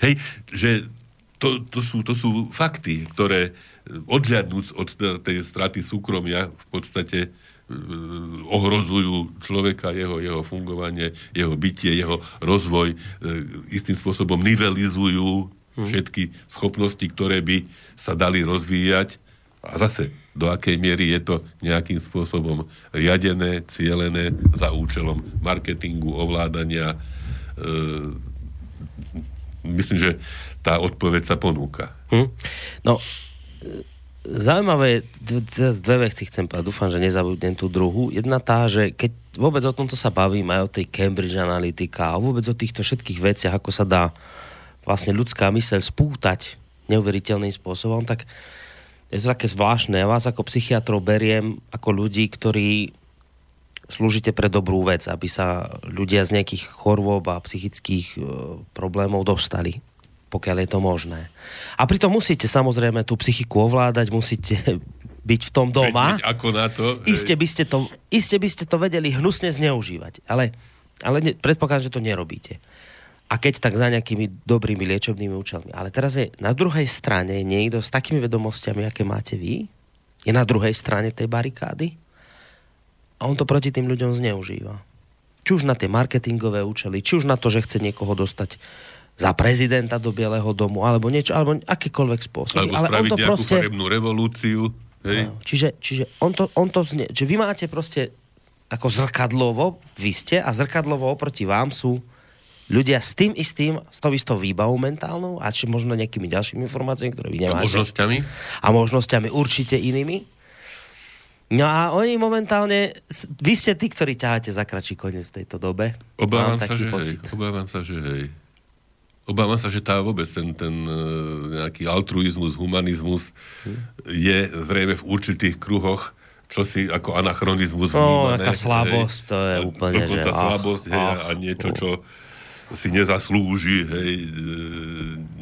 Hej, že to, to, sú, to sú fakty, ktoré odhľadnúc od tej straty súkromia v podstate e, ohrozujú človeka, jeho, jeho fungovanie, jeho bytie, jeho rozvoj, e, istým spôsobom nivelizujú mhm. všetky schopnosti, ktoré by sa dali rozvíjať. A zase, do akej miery je to nejakým spôsobom riadené, cielené za účelom marketingu, ovládania. E, myslím, že tá odpoveď sa ponúka. Hm. No, zaujímavé, dve veci chcem povedať, dúfam, že nezabudnem tú druhú. Jedna tá, že keď vôbec o tomto sa bavíme, aj o tej Cambridge Analytica a vôbec o týchto všetkých veciach, ako sa dá vlastne ľudská myseľ spútať neuveriteľným spôsobom, tak je to také zvláštne. Ja vás ako psychiatrov beriem ako ľudí, ktorí slúžite pre dobrú vec, aby sa ľudia z nejakých chorôb a psychických e, problémov dostali pokiaľ je to možné. A pritom musíte samozrejme tú psychiku ovládať, musíte byť v tom doma. Veď, ako na to? Iste by, ste to, iste by ste to vedeli hnusne zneužívať. Ale, ale ne, predpokladám, že to nerobíte. A keď tak za nejakými dobrými liečebnými účelmi. Ale teraz je na druhej strane niekto s takými vedomostiami, aké máte vy, je na druhej strane tej barikády a on to proti tým ľuďom zneužíva. Či už na tie marketingové účely, či už na to, že chce niekoho dostať za prezidenta do Bieleho domu, alebo niečo, alebo akýkoľvek spôsob. Alebo Ale on to proste... farebnú revolúciu. Hej? Čiže, čiže on to, on to znie, že vy máte proste ako zrkadlovo, vy ste a zrkadlovo oproti vám sú ľudia s tým istým, s tou istou výbavou mentálnou a či možno nejakými ďalšími informáciami, ktoré vy nemáte. A možnosťami? A možnosťami určite inými. No a oni momentálne, vy ste tí, ktorí ťaháte za kračí koniec tejto dobe. Obávam sa, že pocit. hej. Obávam sa, že hej. Obávam sa, že tá vôbec ten, ten e, nejaký altruizmus, humanizmus je zrejme v určitých kruhoch čo si ako anachronizmus no, vnímané. No, slabosť, hej, to je úplne, že... slabosť, ach, hej, ach, a niečo, čo si nezaslúži, hej, e,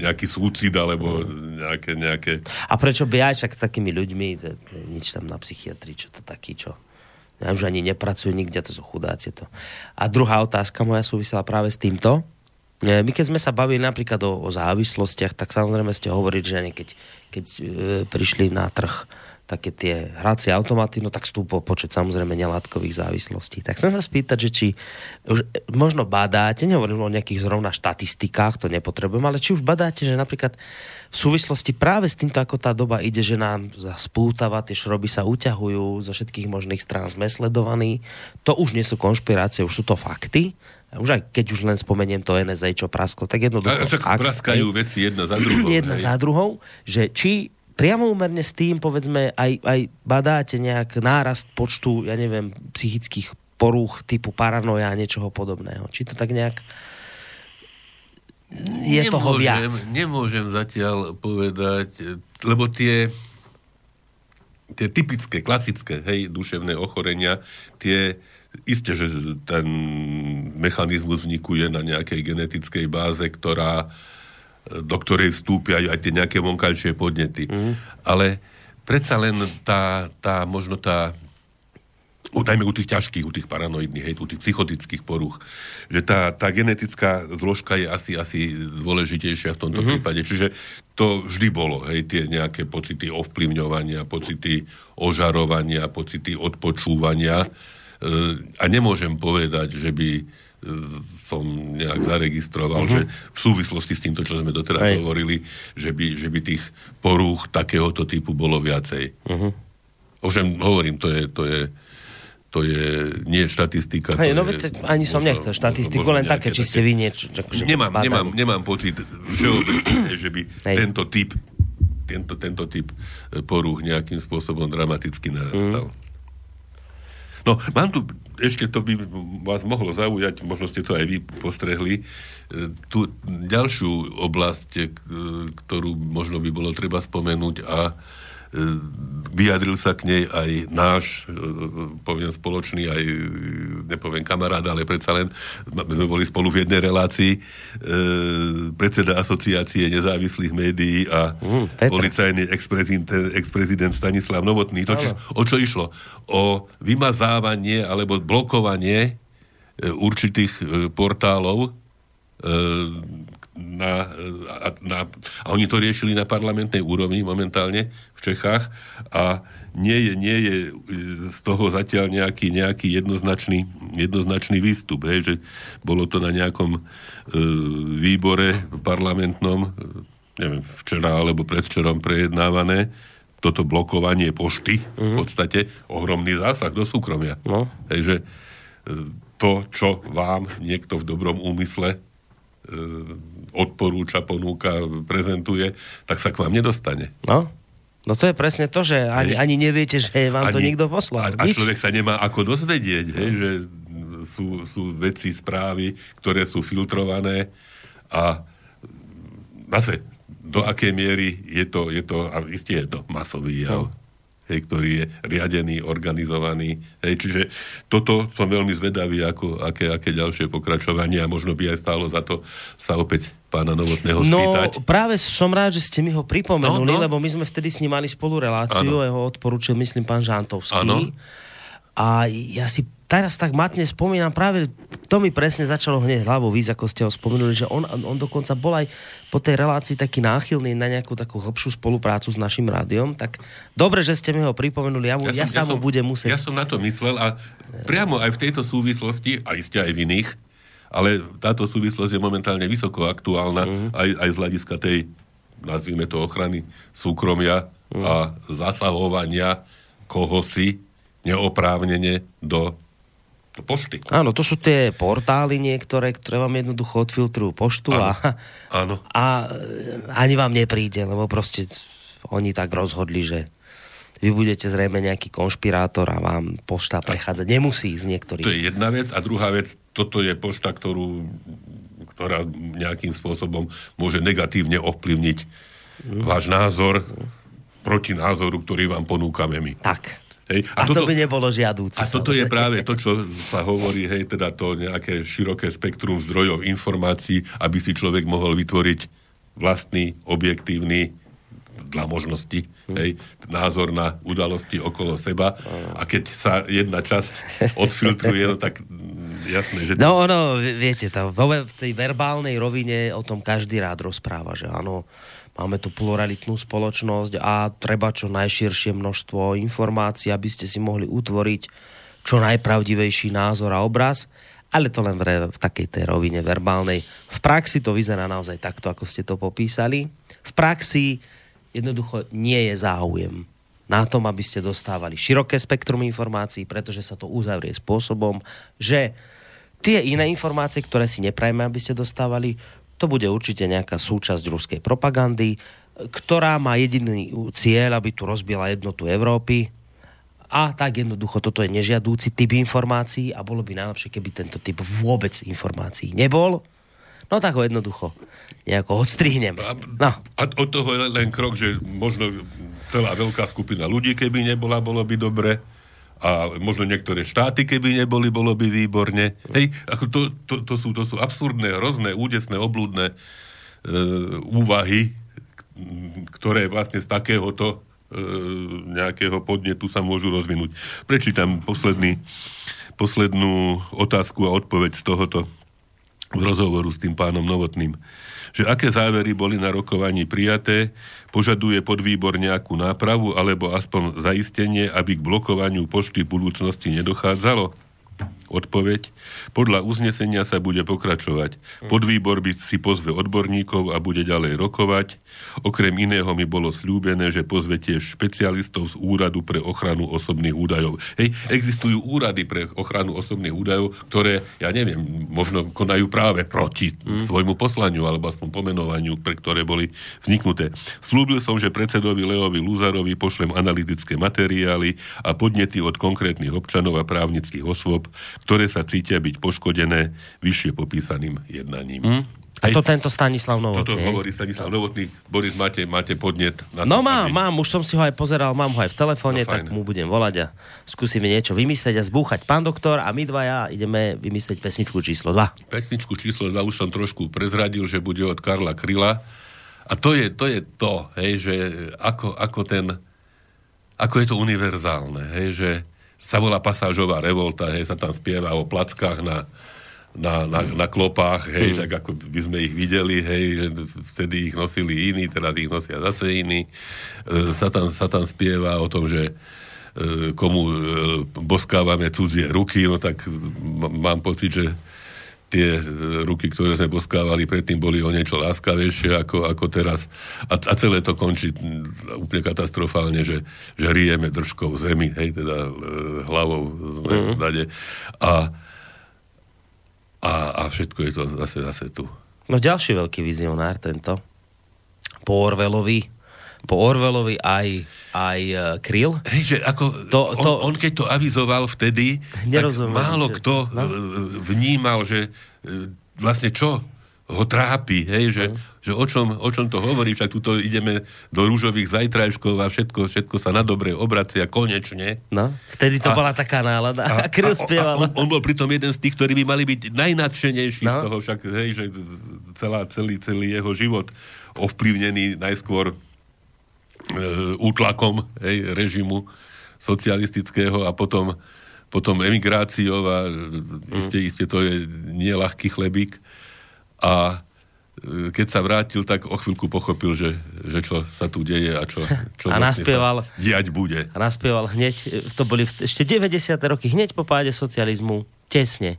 nejaký súcid, alebo nejaké, nejaké... A prečo by aj však s takými ľuďmi, to, to je nič tam na psychiatrii, čo to taký, čo... Ja už ani nepracujú nikde, to sú chudáci to. A druhá otázka moja súvisela práve s týmto, my keď sme sa bavili napríklad o, o závislostiach, tak samozrejme ste hovorili, že keď, keď e, prišli na trh také tie hracie automaty, no tak stúpol počet samozrejme nelátkových závislostí. Tak chcem sa spýtať, že či už možno badáte, nehovorím o nejakých zrovna štatistikách, to nepotrebujem, ale či už badáte, že napríklad v súvislosti práve s týmto, ako tá doba ide, že nám spútava, tie šroby sa uťahujú zo všetkých možných strán, sme sledovaní, to už nie sú konšpirácie, už sú to fakty už aj keď už len spomeniem to NSA, čo prasklo, tak jednoducho... A, ak, praskajú veci jedna za druhou. Jedna hej. za druhou, že či priamo úmerne s tým, povedzme, aj, aj badáte nejak nárast počtu, ja neviem, psychických porúch typu paranoja a niečoho podobného. Či to tak nejak je nemôžem, toho viac? Nemôžem zatiaľ povedať, lebo tie tie typické, klasické, hej, duševné ochorenia, tie Isté, že ten mechanizmus vznikuje na nejakej genetickej báze, ktorá, do ktorej vstúpia aj tie nejaké vonkajšie podnety. Mm. Ale predsa len tá, tá možno tá najmä u tých ťažkých, u tých paranoidných, hej, u tých psychotických poruch, že tá, tá genetická zložka je asi, asi dôležitejšia v tomto mm-hmm. prípade. Čiže to vždy bolo, hej, tie nejaké pocity ovplyvňovania, pocity ožarovania, pocity odpočúvania, E, a nemôžem povedať, že by som nejak zaregistroval, uh-huh. že v súvislosti s týmto, čo sme doteraz Aj. hovorili, že by, že by tých porúch takéhoto typu bolo viacej. Uh-huh. Ovšem, hovorím, to je, to je, to je nie štatistika. Hej, no veď ani som možno, nechcel štatistiku, len také, či ste vy niečo... Akože nemám, nemám, nemám pocit všeobecne, že by Hej. tento typ tento, tento typ porúch nejakým spôsobom dramaticky narastal. Mm. No, mám tu, ešte to by vás mohlo zaujať, možno ste to aj vy postrehli, e, tú ďalšiu oblasť, e, ktorú možno by bolo treba spomenúť a vyjadril sa k nej aj náš, e, poviem spoločný, aj e, nepoviem kamarád, ale predsa len sme boli spolu v jednej relácii, predseda asociácie nezávislých médií a mm, policajný ex-prezident, Stanislav Novotný. To, čo, o čo išlo? O vymazávanie alebo blokovanie určitých portálov, na, a, na, a oni to riešili na parlamentnej úrovni momentálne v Čechách a nie je, nie je e, z toho zatiaľ nejaký, nejaký jednoznačný, jednoznačný výstup, hej, že bolo to na nejakom e, výbore parlamentnom, e, neviem, včera alebo predvčerom prejednávané, toto blokovanie pošty mm-hmm. v mhm. podstate ohromný zásah do súkromia. No. Hej, že e, to, čo vám niekto v dobrom úmysle odporúča, ponúka, prezentuje, tak sa k vám nedostane. No, no to je presne to, že ani, ani neviete, že vám ani, to niekto poslal. A, a človek sa nemá ako dozvedieť, hej, že sú, sú veci, správy, ktoré sú filtrované a zase do akej miery je to, je to a isté je to masový jav. No hej, ktorý je riadený, organizovaný. Hej, čiže toto som veľmi zvedavý, ako, aké, aké ďalšie pokračovanie a možno by aj stálo za to sa opäť pána Novotného no, spýtať. No, práve som rád, že ste mi ho pripomenuli, no, no. lebo my sme vtedy s ním mali spolu reláciu, ano. jeho odporúčil, myslím, pán Žantovský. Ano. A ja si teraz tak matne spomínam, práve to mi presne začalo hneď hlavou víc, ako ste ho spomenuli, že on, on dokonca bol aj po tej relácii taký náchylný na nejakú takú hlbšiu spoluprácu s našim rádiom, tak dobre, že ste mi ho pripomenuli, ja, mu, ja, som, ja sa mu budem musieť... Ja som na to myslel a priamo aj v tejto súvislosti, a iste aj v iných, ale táto súvislosť je momentálne vysoko aktuálna mm. aj, aj z hľadiska tej, nazvime to, ochrany súkromia mm. a zasahovania koho si neoprávnene do pošty. Áno, to sú tie portály niektoré, ktoré vám jednoducho odfiltrujú poštu áno, a, áno. a ani vám nepríde, lebo proste oni tak rozhodli, že vy budete zrejme nejaký konšpirátor a vám pošta prechádzať nemusí z niektorých. To je jedna vec a druhá vec, toto je pošta, ktorú, ktorá nejakým spôsobom môže negatívne ovplyvniť mm. váš názor proti názoru, ktorý vám ponúkame my. Tak. Hej. A, a toto, to by nebolo žiadúce. A toto je práve to, čo sa hovorí, hej, teda to nejaké široké spektrum zdrojov informácií, aby si človek mohol vytvoriť vlastný, objektívny, dla možnosti, hm. hej, názor na udalosti okolo seba a keď sa jedna časť odfiltruje, no tak mm, jasné, že... No ono, viete, tá, v tej verbálnej rovine o tom každý rád rozpráva, že áno, máme tu pluralitnú spoločnosť a treba čo najširšie množstvo informácií, aby ste si mohli utvoriť čo najpravdivejší názor a obraz, ale to len v, v takej tej rovine verbálnej. V praxi to vyzerá naozaj takto, ako ste to popísali. V praxi jednoducho nie je záujem na tom, aby ste dostávali široké spektrum informácií, pretože sa to uzavrie spôsobom, že tie iné informácie, ktoré si neprajeme, aby ste dostávali, to bude určite nejaká súčasť ruskej propagandy, ktorá má jediný cieľ, aby tu rozbila jednotu Európy. A tak jednoducho toto je nežiadúci typ informácií a bolo by najlepšie, keby tento typ vôbec informácií nebol. No tak ho jednoducho nejako odstrihneme. No. A od toho je len krok, že možno celá veľká skupina ľudí, keby nebola, bolo by dobre a možno niektoré štáty, keby neboli, bolo by výborne. Hej, ako to, to, to, sú, to sú absurdné, hrozné, údesné, oblúdne e, úvahy, ktoré vlastne z takéhoto e, nejakého podnetu sa môžu rozvinúť. Prečítam posledný, poslednú otázku a odpoveď z tohoto z rozhovoru s tým pánom Novotným že aké závery boli na rokovaní prijaté, požaduje podvýbor nejakú nápravu alebo aspoň zaistenie, aby k blokovaniu pošty v budúcnosti nedochádzalo? Odpoveď. Podľa uznesenia sa bude pokračovať. Podvýbor by si pozve odborníkov a bude ďalej rokovať. Okrem iného mi bolo slúbené, že pozve tiež špecialistov z Úradu pre ochranu osobných údajov. Hej, existujú úrady pre ochranu osobných údajov, ktoré, ja neviem, možno konajú práve proti mm. svojmu poslaniu alebo aspoň pomenovaniu, pre ktoré boli vzniknuté. Slúbil som, že predsedovi Leovi Luzarovi pošlem analytické materiály a podnety od konkrétnych občanov a právnických osôb, ktoré sa cítia byť poškodené vyššie popísaným jednaním. Mm. A to tento Stanislav Novotný. Toto hovorí Stanislav Novotný. Boris, máte, máte podnet? Na no mám, aby... mám, už som si ho aj pozeral, mám ho aj v telefóne, no, tak mu budem volať a skúsime niečo vymyslieť a zbúchať. Pán doktor a my dvaja ideme vymyslieť pesničku číslo 2. Pesničku číslo 2 už som trošku prezradil, že bude od Karla Kryla. A to je to, je to hej, že ako, ako ten, ako je to univerzálne, hej, že sa volá pasážová revolta, hej, sa tam spieva o plackách na, na, na, na klopách, hej, mm. tak ako by sme ich videli, hej, že vtedy ich nosili iní, teraz ich nosia zase iní. E, sa, tam, sa tam spieva o tom, že e, komu e, boskávame cudzie ruky, no tak mám pocit, že tie ruky, ktoré sme boskávali predtým, boli o niečo láskavejšie ako, ako teraz. A, a celé to končí úplne katastrofálne, že, že rijeme držkou zemi, hej, teda hlavou sme mm-hmm. dade. A a, a všetko je to zase, zase tu. No ďalší veľký vizionár tento. Po Orvelovi po Orvelovi aj, aj uh, Kryl. Hej, že ako, to, to, on, on keď to avizoval vtedy, tak málo že, kto no? vnímal, že e, vlastne čo ho trápi, hej, že, mm. že o, čom, o čom to hovorí, však tuto ideme do rúžových zajtrajškov a všetko, všetko sa na dobre obracia konečne. No, vtedy to a, bola taká nálada. A, a, a, a on, on bol pritom jeden z tých, ktorí by mali byť najnadšenejší no. z toho, však hej, že celá, celý, celý jeho život ovplyvnený najskôr e, útlakom hej, režimu socialistického a potom, potom emigráciou a mm. iste, iste to je nie ľahký chlebík a e, keď sa vrátil, tak o chvíľku pochopil, že, že čo sa tu deje a čo, čo a vlastne naspieval, sa diať bude. A naspieval hneď, e, to boli ešte 90. roky, hneď po páde socializmu, tesne,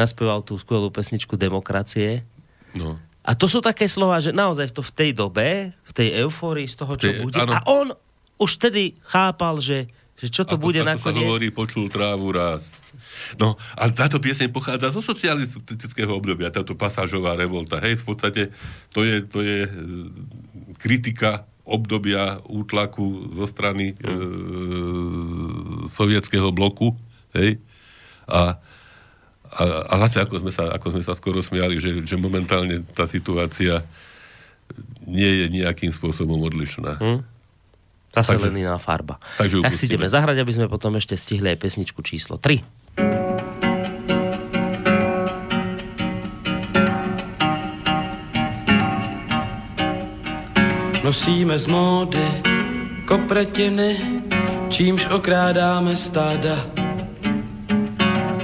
naspieval tú skvelú pesničku Demokracie. No. A to sú také slova, že naozaj to v tej dobe, v tej eufórii z toho, čo tej, bude. Áno. A on už vtedy chápal, že, že čo to ako bude sa, nakoniec. Ako sa hovorí, počul trávu rásť. No, a táto pieseň pochádza zo socialistického obdobia, táto pasážová revolta. Hej, v podstate to je, to je kritika obdobia útlaku zo strany e, sovietského bloku. Hej? A, a, a zase, ako sme, sa, ako sme sa skoro smiali, že, že momentálne tá situácia nie je nejakým spôsobom odlišná. Hmm. Zase takže, len iná farba. Takže tak si ideme zahrať, aby sme potom ešte stihli aj pesničku číslo 3. Nosíme z módy kopretiny, čímž okrádáme stáda.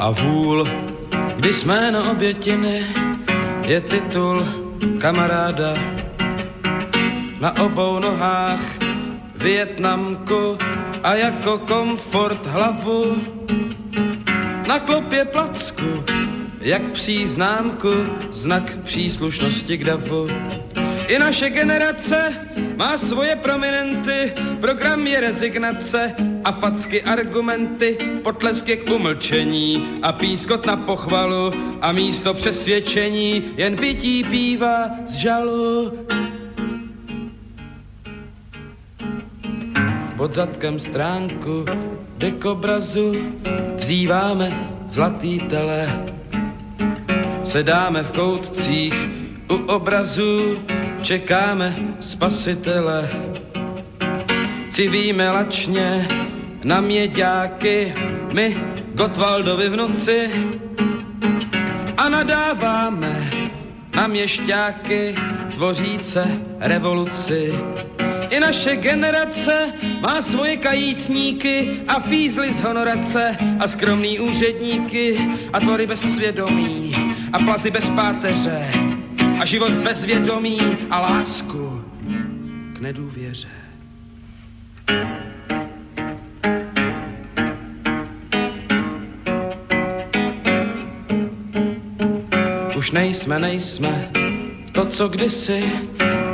A vůl, kdy jsme na obětiny, je titul kamaráda. Na obou nohách Vietnamku a jako komfort hlavu na klopě placku, jak psí známku, znak příslušnosti k davu. I naše generace má svoje prominenty, program je rezignace a facky argumenty, potlesky k umlčení a pískot na pochvalu a místo přesvědčení jen pití píva z žalu. Pod zadkem stránku dekobrazu vzýváme zlatý tele. Sedáme v koutcích u obrazu, čekáme spasitele. Civíme lačně na měďáky, my Gotwaldovi v noci a nadáváme na měšťáky tvoříce revoluci. I naše generace má svoje kajícníky a fízly z honorace a skromný úředníky a tvory bez svědomí a plazy bez páteře a život bez vědomí a lásku k nedůvěře. Už nejsme, nejsme to, co kdysi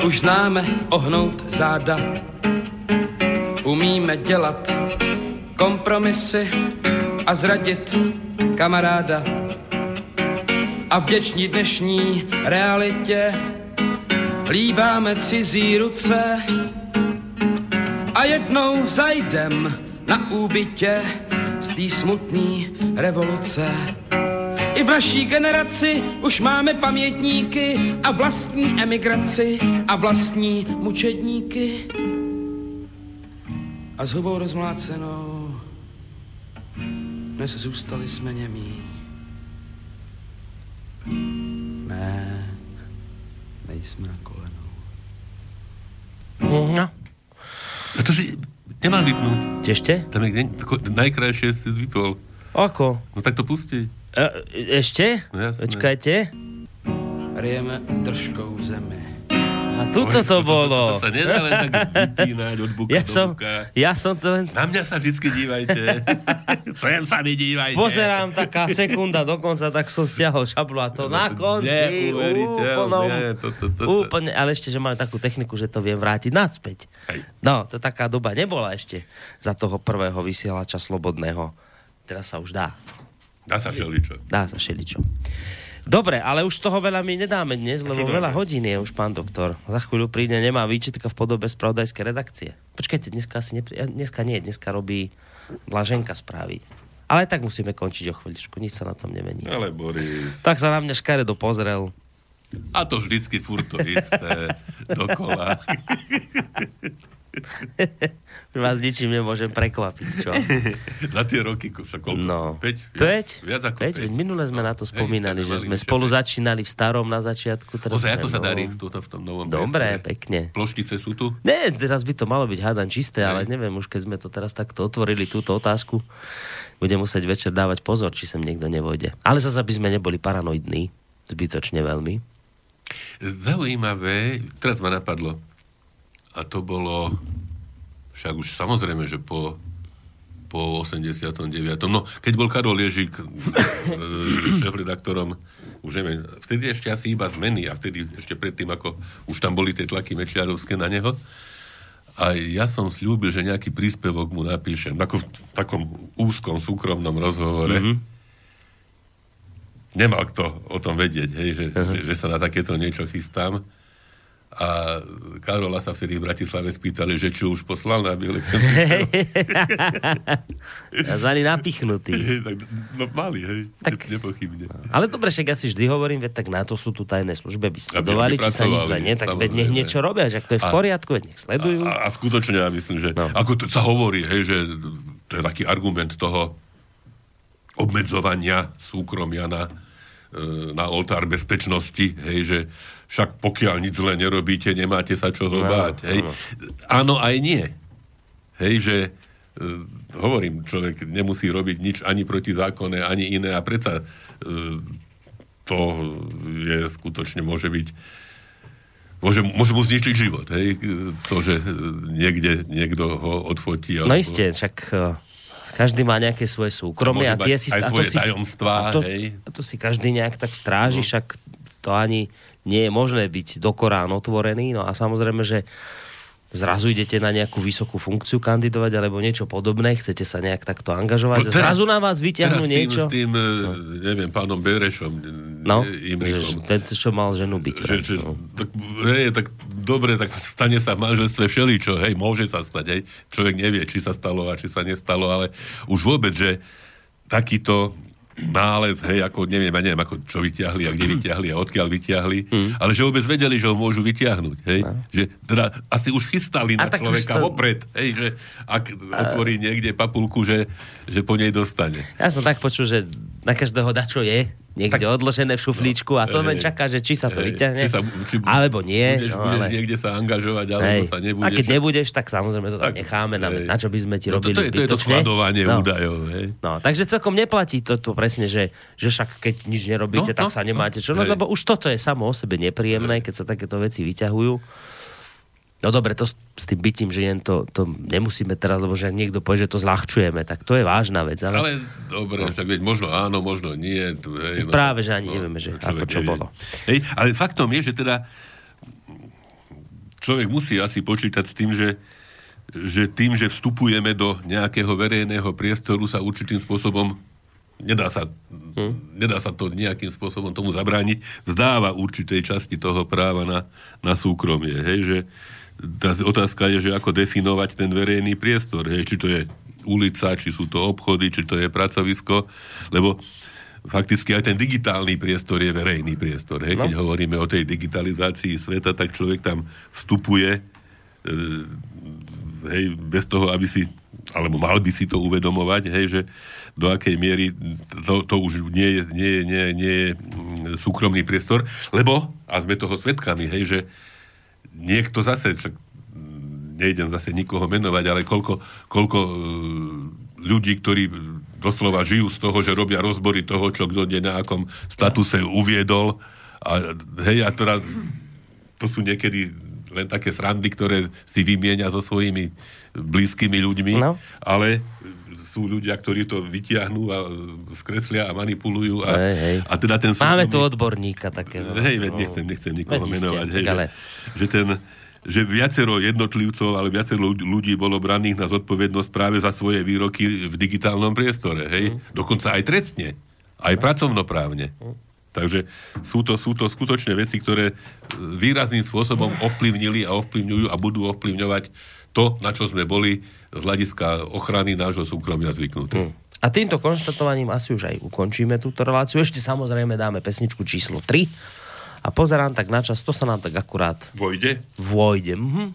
už známe ohnout záda. Umíme dělat kompromisy a zradit kamaráda. A vděční dnešní realitě líbáme cizí ruce a jednou zajdem na úbytě z té smutný revoluce. I v naší generaci už máme pamětníky a vlastní emigraci a vlastní mučedníky. A s hubou rozmlácenou dnes zůstali jsme němí. Ne, nejsme na kolenou. No. A to si nemal vypnúť. Ešte? Tam je najkrajšie si vypol. Ako? No tak to pustí. E, ešte? No jasné. Počkajte. Rijeme držkou zemi. A tuto to bolo. To, to, to sa nedá len tak vypínať od buka Ja do som, buka. ja som to len... Na mňa sa vždycky dívajte. Sem sa mi dívajte. Pozerám taká sekunda dokonca, tak som stiahol šablu a to na konci. To, to, to, to. Úplne, ale ešte, že mám takú techniku, že to viem vrátiť naspäť. Hej. No, to taká doba nebola ešte za toho prvého vysielača slobodného. Teraz sa už dá. Dá sa všeličo. Dá sa šeličo. Dobre, ale už toho veľa my nedáme dnes, lebo veľa hodín je už, pán doktor. Za chvíľu príde, nemá výčitka v podobe spravodajskej redakcie. Počkajte, dneska asi nepri... dneska nie, dneska robí Blaženka správy. Ale tak musíme končiť o chvíľučku, nič sa na tom nemení. Ale Boris. Tak sa na mňa škaredo pozrel. A to vždycky furt to isté. dokola. Vás ničím nemôžem prekvapiť, čo? Za tie roky, však koľko? No. 5? Päť? Viac ako Päť? 5. Veď Minule sme na to Hej, spomínali, tak že sme spolu hej. začínali v starom na začiatku. teraz Ozaj, ako sa darí v, tuto, v tom novom Dobre, priestore? pekne. Ploštice sú tu? Nie, teraz by to malo byť hádam čisté, Hej. ale neviem, už keď sme to teraz takto otvorili, túto otázku, budem musieť večer dávať pozor, či sem niekto nevojde. Ale zase, aby sme neboli paranoidní, zbytočne veľmi. Zaujímavé, teraz ma napadlo, a to bolo, však už samozrejme, že po, po 89. No, keď bol Karol Ježík e, šéf-redaktorom, už neviem, vtedy ešte asi iba zmeny a vtedy ešte predtým, ako už tam boli tie tlaky mečiarovské na neho. A ja som slúbil, že nejaký príspevok mu napíšem, ako v takom úzkom, súkromnom rozhovore. Mm-hmm. Nemal kto o tom vedieť, hej, že, že, že sa na takéto niečo chystám. A Karola sa vtedy v Bratislave spýtali, že či už poslal na ten Ja za napichnutý. tak, No mali, hej, tak. nepochybne. Ale dobre, však ja si vždy hovorím, veď tak na to sú tu tajné služby, aby sledovali, Aby či sa nič nie, tak veď nech niečo robia, že to je v A- poriadku, veď nech sledujú. A, a skutočne ja myslím, že No. no. ako to sa hovorí, hej, že to je taký argument toho obmedzovania súkromia na, e, na oltár bezpečnosti, hej, že však pokiaľ nič zle nerobíte, nemáte sa čoho Áno, báť. Hej. áno. Aj nie. Hej, že e, hovorím, človek nemusí robiť nič ani proti zákone, ani iné a predsa e, to je skutočne môže byť môže, môže mu zničiť život, hej, to, že e, niekde niekto ho odfotí. No iste, však eh, každý má nejaké svoje súkromie a Môže tie si... aj a to svoje si tajomstvá, a to, hej. a to si každý nejak tak stráži, No. však to ani nie je možné byť do Korán otvorený, no a samozrejme, že zrazu idete na nejakú vysokú funkciu kandidovať alebo niečo podobné, chcete sa nejak takto angažovať, No teraz- zrazu na vás vyťahnú Teraz niečo. S tým, no. neviem, pánom Berešom, No, e, že, Imrichom. ten, čo mal ženu byť. že, že, no. tak, hej, tak dobre, tak stane sa v manželstve všeličo, hej, môže sa stať, hej. Človek nevie, či sa stalo a či sa nestalo, ale už vôbec, že takýto nález, hej, ako neviem, ja neviem, ako čo vyťahli a kde vyťahli a odkiaľ vyťahli, Hmm. ale že vôbec vedeli, že ho môžu vyťahnuť, hej. Že teda asi už chystali No. A na človeka to- vopred, hej, že ak otvorí niekde papulku, že, že po nej dostane. Ja som tak počul, že na každého dačo je niekde tak, odložené v šuflíčku a to len čaká, že či sa to Hej, vyťahne, či sa- či bu- alebo nie. Budeš, no, budeš ale... niekde sa angažovať, alebo Hej. sa A nebudeš. keď nebudeš, tak samozrejme to tam Tak, necháme. Na, na čo by sme ti No to- robili to je- to je to skladovanie no. údajov, hej. No, takže celkom neplatí to, to presne, že, že však keď nič nerobíte, No, tak no, sa nemáte čo. No, lebo už toto je samo o sebe nepríjemné, keď sa takéto veci vyťahujú. No dobre, to s, s tým bytím, že jen to, to nemusíme teraz, lebo že niekto povie, že to zľahčujeme, tak to je vážna vec. Ale, Ale dobre, no. však veď možno áno, možno nie. Hej, no, Práve, že ani nevieme, že ako čo nevie. bolo. Hej, ale faktom je, že teda človek musí asi počítať s tým, že že tým, že vstupujeme do nejakého verejného priestoru, sa určitým spôsobom nedá sa, hm. nedá sa to nejakým spôsobom tomu zabrániť, vzdáva určitej časti toho práva na, na súkromie. Hej, že tá otázka je, že ako definovať ten verejný priestor. Hej, či to je ulica, či sú to obchody, či to je pracovisko, lebo fakticky aj ten digitálny priestor je verejný priestor. Hej? No. Keď hovoríme o tej digitalizácii sveta, tak človek tam vstupuje e, hej, bez toho, aby si, alebo mal by si to uvedomovať, hej, že do akej miery to, to už nie je, nie, je, nie, je, nie je mm, súkromný priestor, lebo, a sme toho svetkami, hej, že niekto zase, mm, nejdem zase nikoho menovať, ale koľko, koľko e, ľudí, ktorí doslova žijú z toho, že robia rozbory toho, čo kto kde na akom statuse uviedol. A hej, a teraz to sú niekedy len také srandy, ktoré si vymieňa so svojimi blízkymi ľuďmi, no. ale sú ľudia, ktorí to vytiahnú a skreslia a manipulujú. A, hej, hej. a teda ten Máme tu odborníka takého. Hej, veď nechcem, nechcem nikoho menovať. Hej, ale... že, ten, že viacero jednotlivcov, ale viacero ľudí bolo braných na zodpovednosť práve za svoje výroky v digitálnom priestore. Hej? Mm. Dokonca aj trestne. Aj pracovnoprávne. Mm. Takže sú to, sú to skutočne veci, ktoré výrazným spôsobom ovplyvnili a ovplyvňujú a budú ovplyvňovať to, na čo sme boli z hľadiska ochrany nášho súkromia zvyknutí. Hmm. A týmto konštatovaním asi už aj ukončíme túto reláciu. Ešte samozrejme dáme pesničku číslo 3. A pozerám tak na čas, to sa nám tak akurát... Vojde? Vojde, mhm.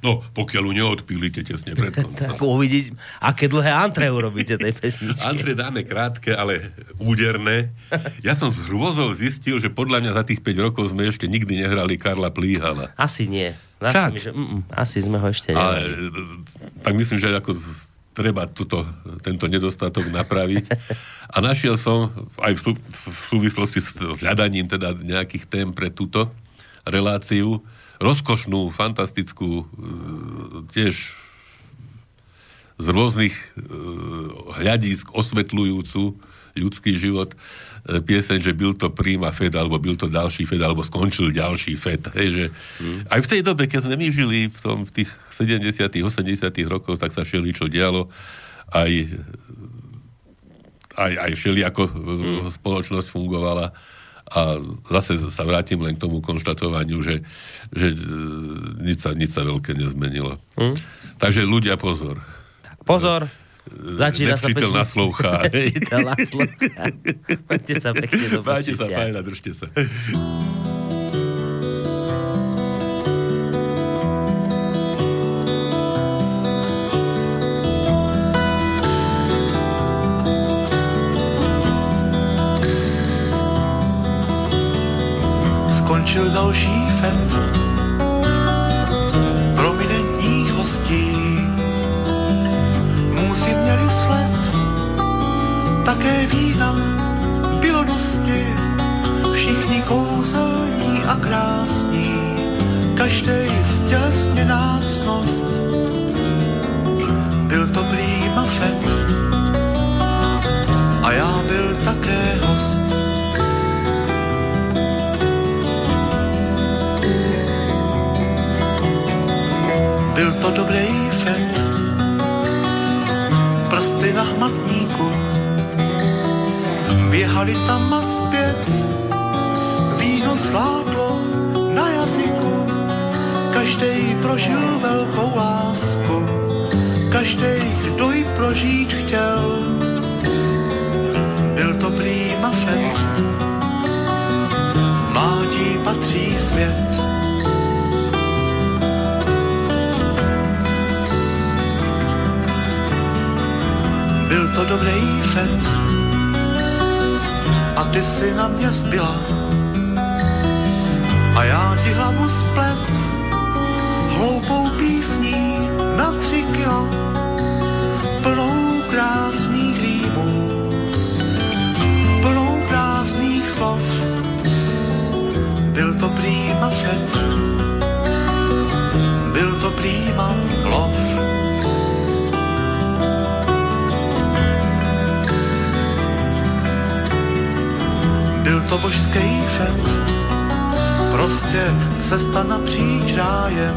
No, pokiaľ ju neodpílite tesne pred koncom. tak uvidieť, aké dlhé antre urobíte tej pesničky. antre dáme krátke, ale úderné. Ja som z hrôzou zistil, že podľa mňa za tých 5 rokov sme ešte nikdy nehrali Karla Plíhala. Asi nie. Mi, že, mm, asi sme ho ešte. Ale, tak myslím, že ako z, treba tuto, tento nedostatok napraviť. A našiel som aj v, v súvislosti s hľadaním teda nejakých tém pre túto reláciu rozkošnú, fantastickú, e, tiež z rôznych e, hľadísk osvetľujúcu ľudský život e, pieseň, že byl to príma Fed, alebo byl to ďalší Fed, alebo skončil ďalší Fed. Hej, že mm. Aj v tej dobe, keď sme my žili v, tom, v tých 70 80 rokoch, tak sa všeli čo dialo. Aj, aj, aj všeli ako mm. spoločnosť fungovala a zase sa vrátim len k tomu konštatovaniu, že, že e, nič, sa, nič sa veľké nezmenilo. Hmm? Takže ľudia, pozor. Tak pozor. Začína sa pečný. na slovcha. Nepčiteľ na slovcha. Poďte sa pekne do Majte sa fajn a držte sa. Byl to dobrý fet, prsty na hmatníku, běhali tam a zpět, víno sládlo na jazyku, každý prožil velkou lásku, každý, kdo ji prožít chtěl, byl to prýma fet, mládí patří svět. Byl to dobrý fet. A ty si na mě zbyla. A já ti hlavu splet hloupou písní na tři kila plnou krásných rýmů plnou krásných slov. Byl to prýma fet byl to prýma to božský fet, prostě cesta napříč rájem.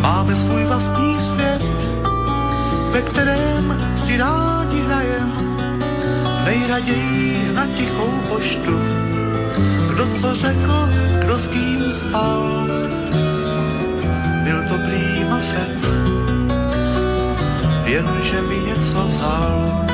Máme svůj vlastní svět, ve kterém si rádi hrajem. Nejraději na tichou poštu, kdo co řekl, kdo s kým spal. Byl to prýma fet, jenže mi něco vzal.